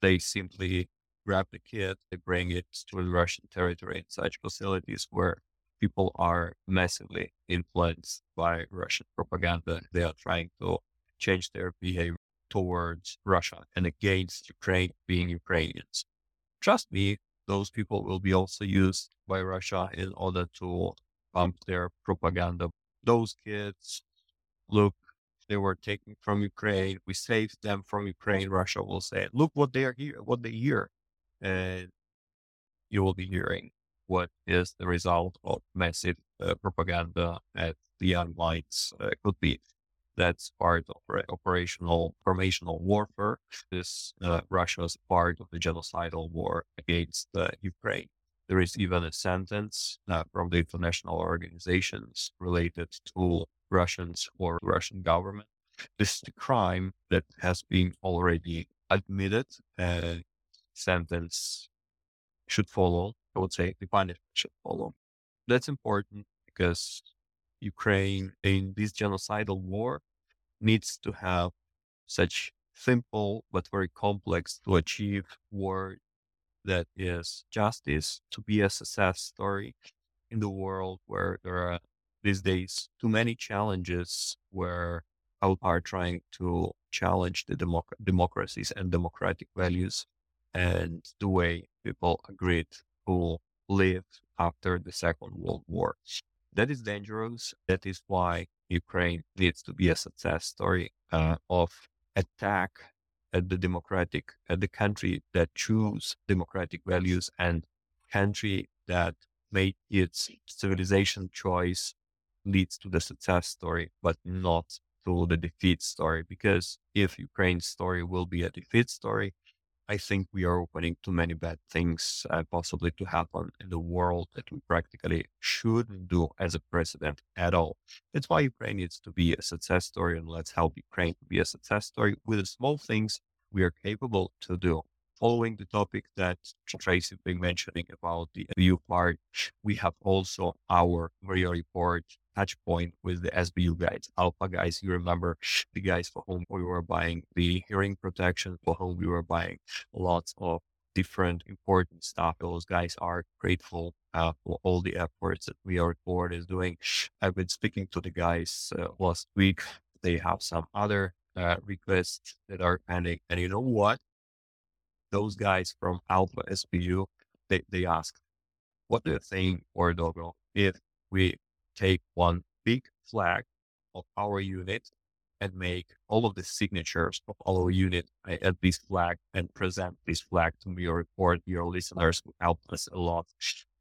Speaker 8: they simply grab the kid, they bring it to the Russian territory in such facilities where people are massively influenced by Russian propaganda. They are trying to change their behavior towards Russia and against Ukraine being Ukrainians. Trust me, those people will be also used by Russia in order to pump their propaganda. Those kids, look, they were taken from Ukraine. We saved them from Ukraine. Russia will say, look what they are here, what they hear and you will be hearing what is the result of massive uh, propaganda at the young minds uh, could be. That's part of operational formational warfare. This uh, Russia's part of the genocidal war against uh, Ukraine. There is even a sentence uh, from the international organizations related to Russians or Russian government. This is a crime that has been already admitted sentence should follow. I would say the punishment should follow. That's important because Ukraine in this genocidal war needs to have such simple but very complex to achieve war that is justice to be a success story in the world where there are these days too many challenges where people are trying to challenge the democ- democracies and democratic values and the way people agreed to live after the Second World War. That is dangerous. That is why Ukraine needs to be a success story uh, of attack at the democratic, at the country that choose democratic values and country that made its civilization choice leads to the success story, but not to the defeat story. Because if Ukraine's story will be a defeat story, I think we are opening too many bad things uh, possibly to happen in the world that we practically shouldn't do as a president at all. That's why Ukraine needs to be a success story, and let's help Ukraine to be a success story with the small things we are capable to do. Following the topic that Tracey been mentioning about the view part, we have also our video report touch point with the SBU guys, Alpha guys. You remember the guys for whom we were buying the hearing protection, for whom we were buying lots of different important stuff. Those guys are grateful uh, for all the efforts that we our board is doing. I've been speaking to the guys uh, last week. They have some other uh, requests that are pending. And you know what? Those guys from Alpha SBU, they, they asked, what do you think, Wardogo, if we take one big flag of our unit and make all of the signatures of our unit eh, at this flag and present this flag to me your report. Your listeners will help us a lot.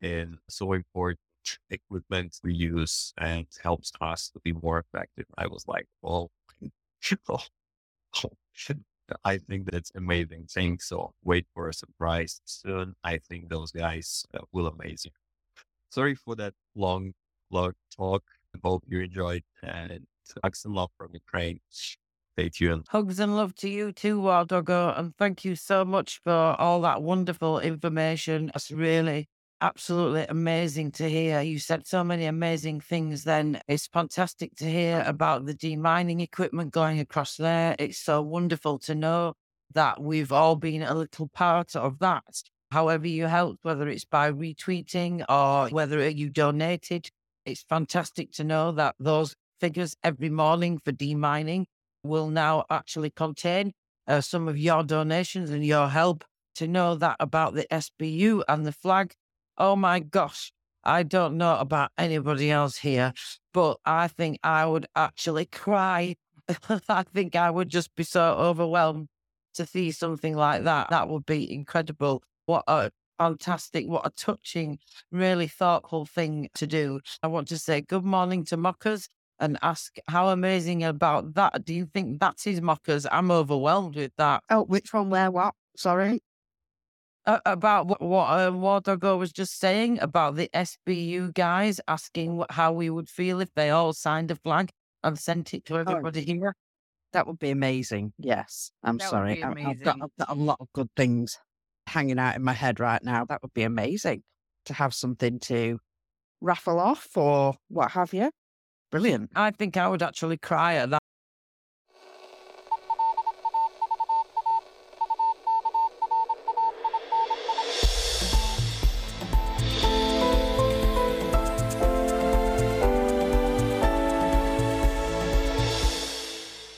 Speaker 8: And so important equipment we use and helps us to be more effective. I was like, well, oh, oh, oh, shit. I think that's amazing thing. So wait for a surprise soon. I think those guys uh, will amaze you. Sorry for that long, long talk. I hope you enjoyed and hugs and love from Ukraine. Stay tuned.
Speaker 2: Hugs and love to you too, Wardogo. And thank you so much for all that wonderful information. It's really absolutely amazing to hear. You said so many amazing things then. It's fantastic to hear about the demining equipment going across there. It's so wonderful to know that we've all been a little part of that. However, you helped, whether it's by retweeting or whether you donated, it's fantastic to know that those figures every morning for demining will now actually contain uh, some of your donations and your help to know that about the SBU and the flag Oh my gosh. I don't know about anybody else here, but I think I would actually cry. I think I would just be so overwhelmed to see something like that. That would be incredible. What a fantastic, what a touching, really thoughtful thing to do. I want to say good morning to Mockers and ask how amazing about that. Do you think that is Mockers? I'm overwhelmed with that.
Speaker 9: Oh, which one? Where? What? Sorry.
Speaker 2: Uh, about what, what uh, Wardogo was just saying about the SBU guys asking what, how we would feel if they all signed a flag and sent it to everybody here.
Speaker 9: That would be amazing. Yes. I'm
Speaker 1: That
Speaker 9: sorry. I- I've got. I've got a lot of good things hanging out in my head right now. That would be amazing to have something to raffle off or what have you. Brilliant.
Speaker 2: I think I would actually cry at that.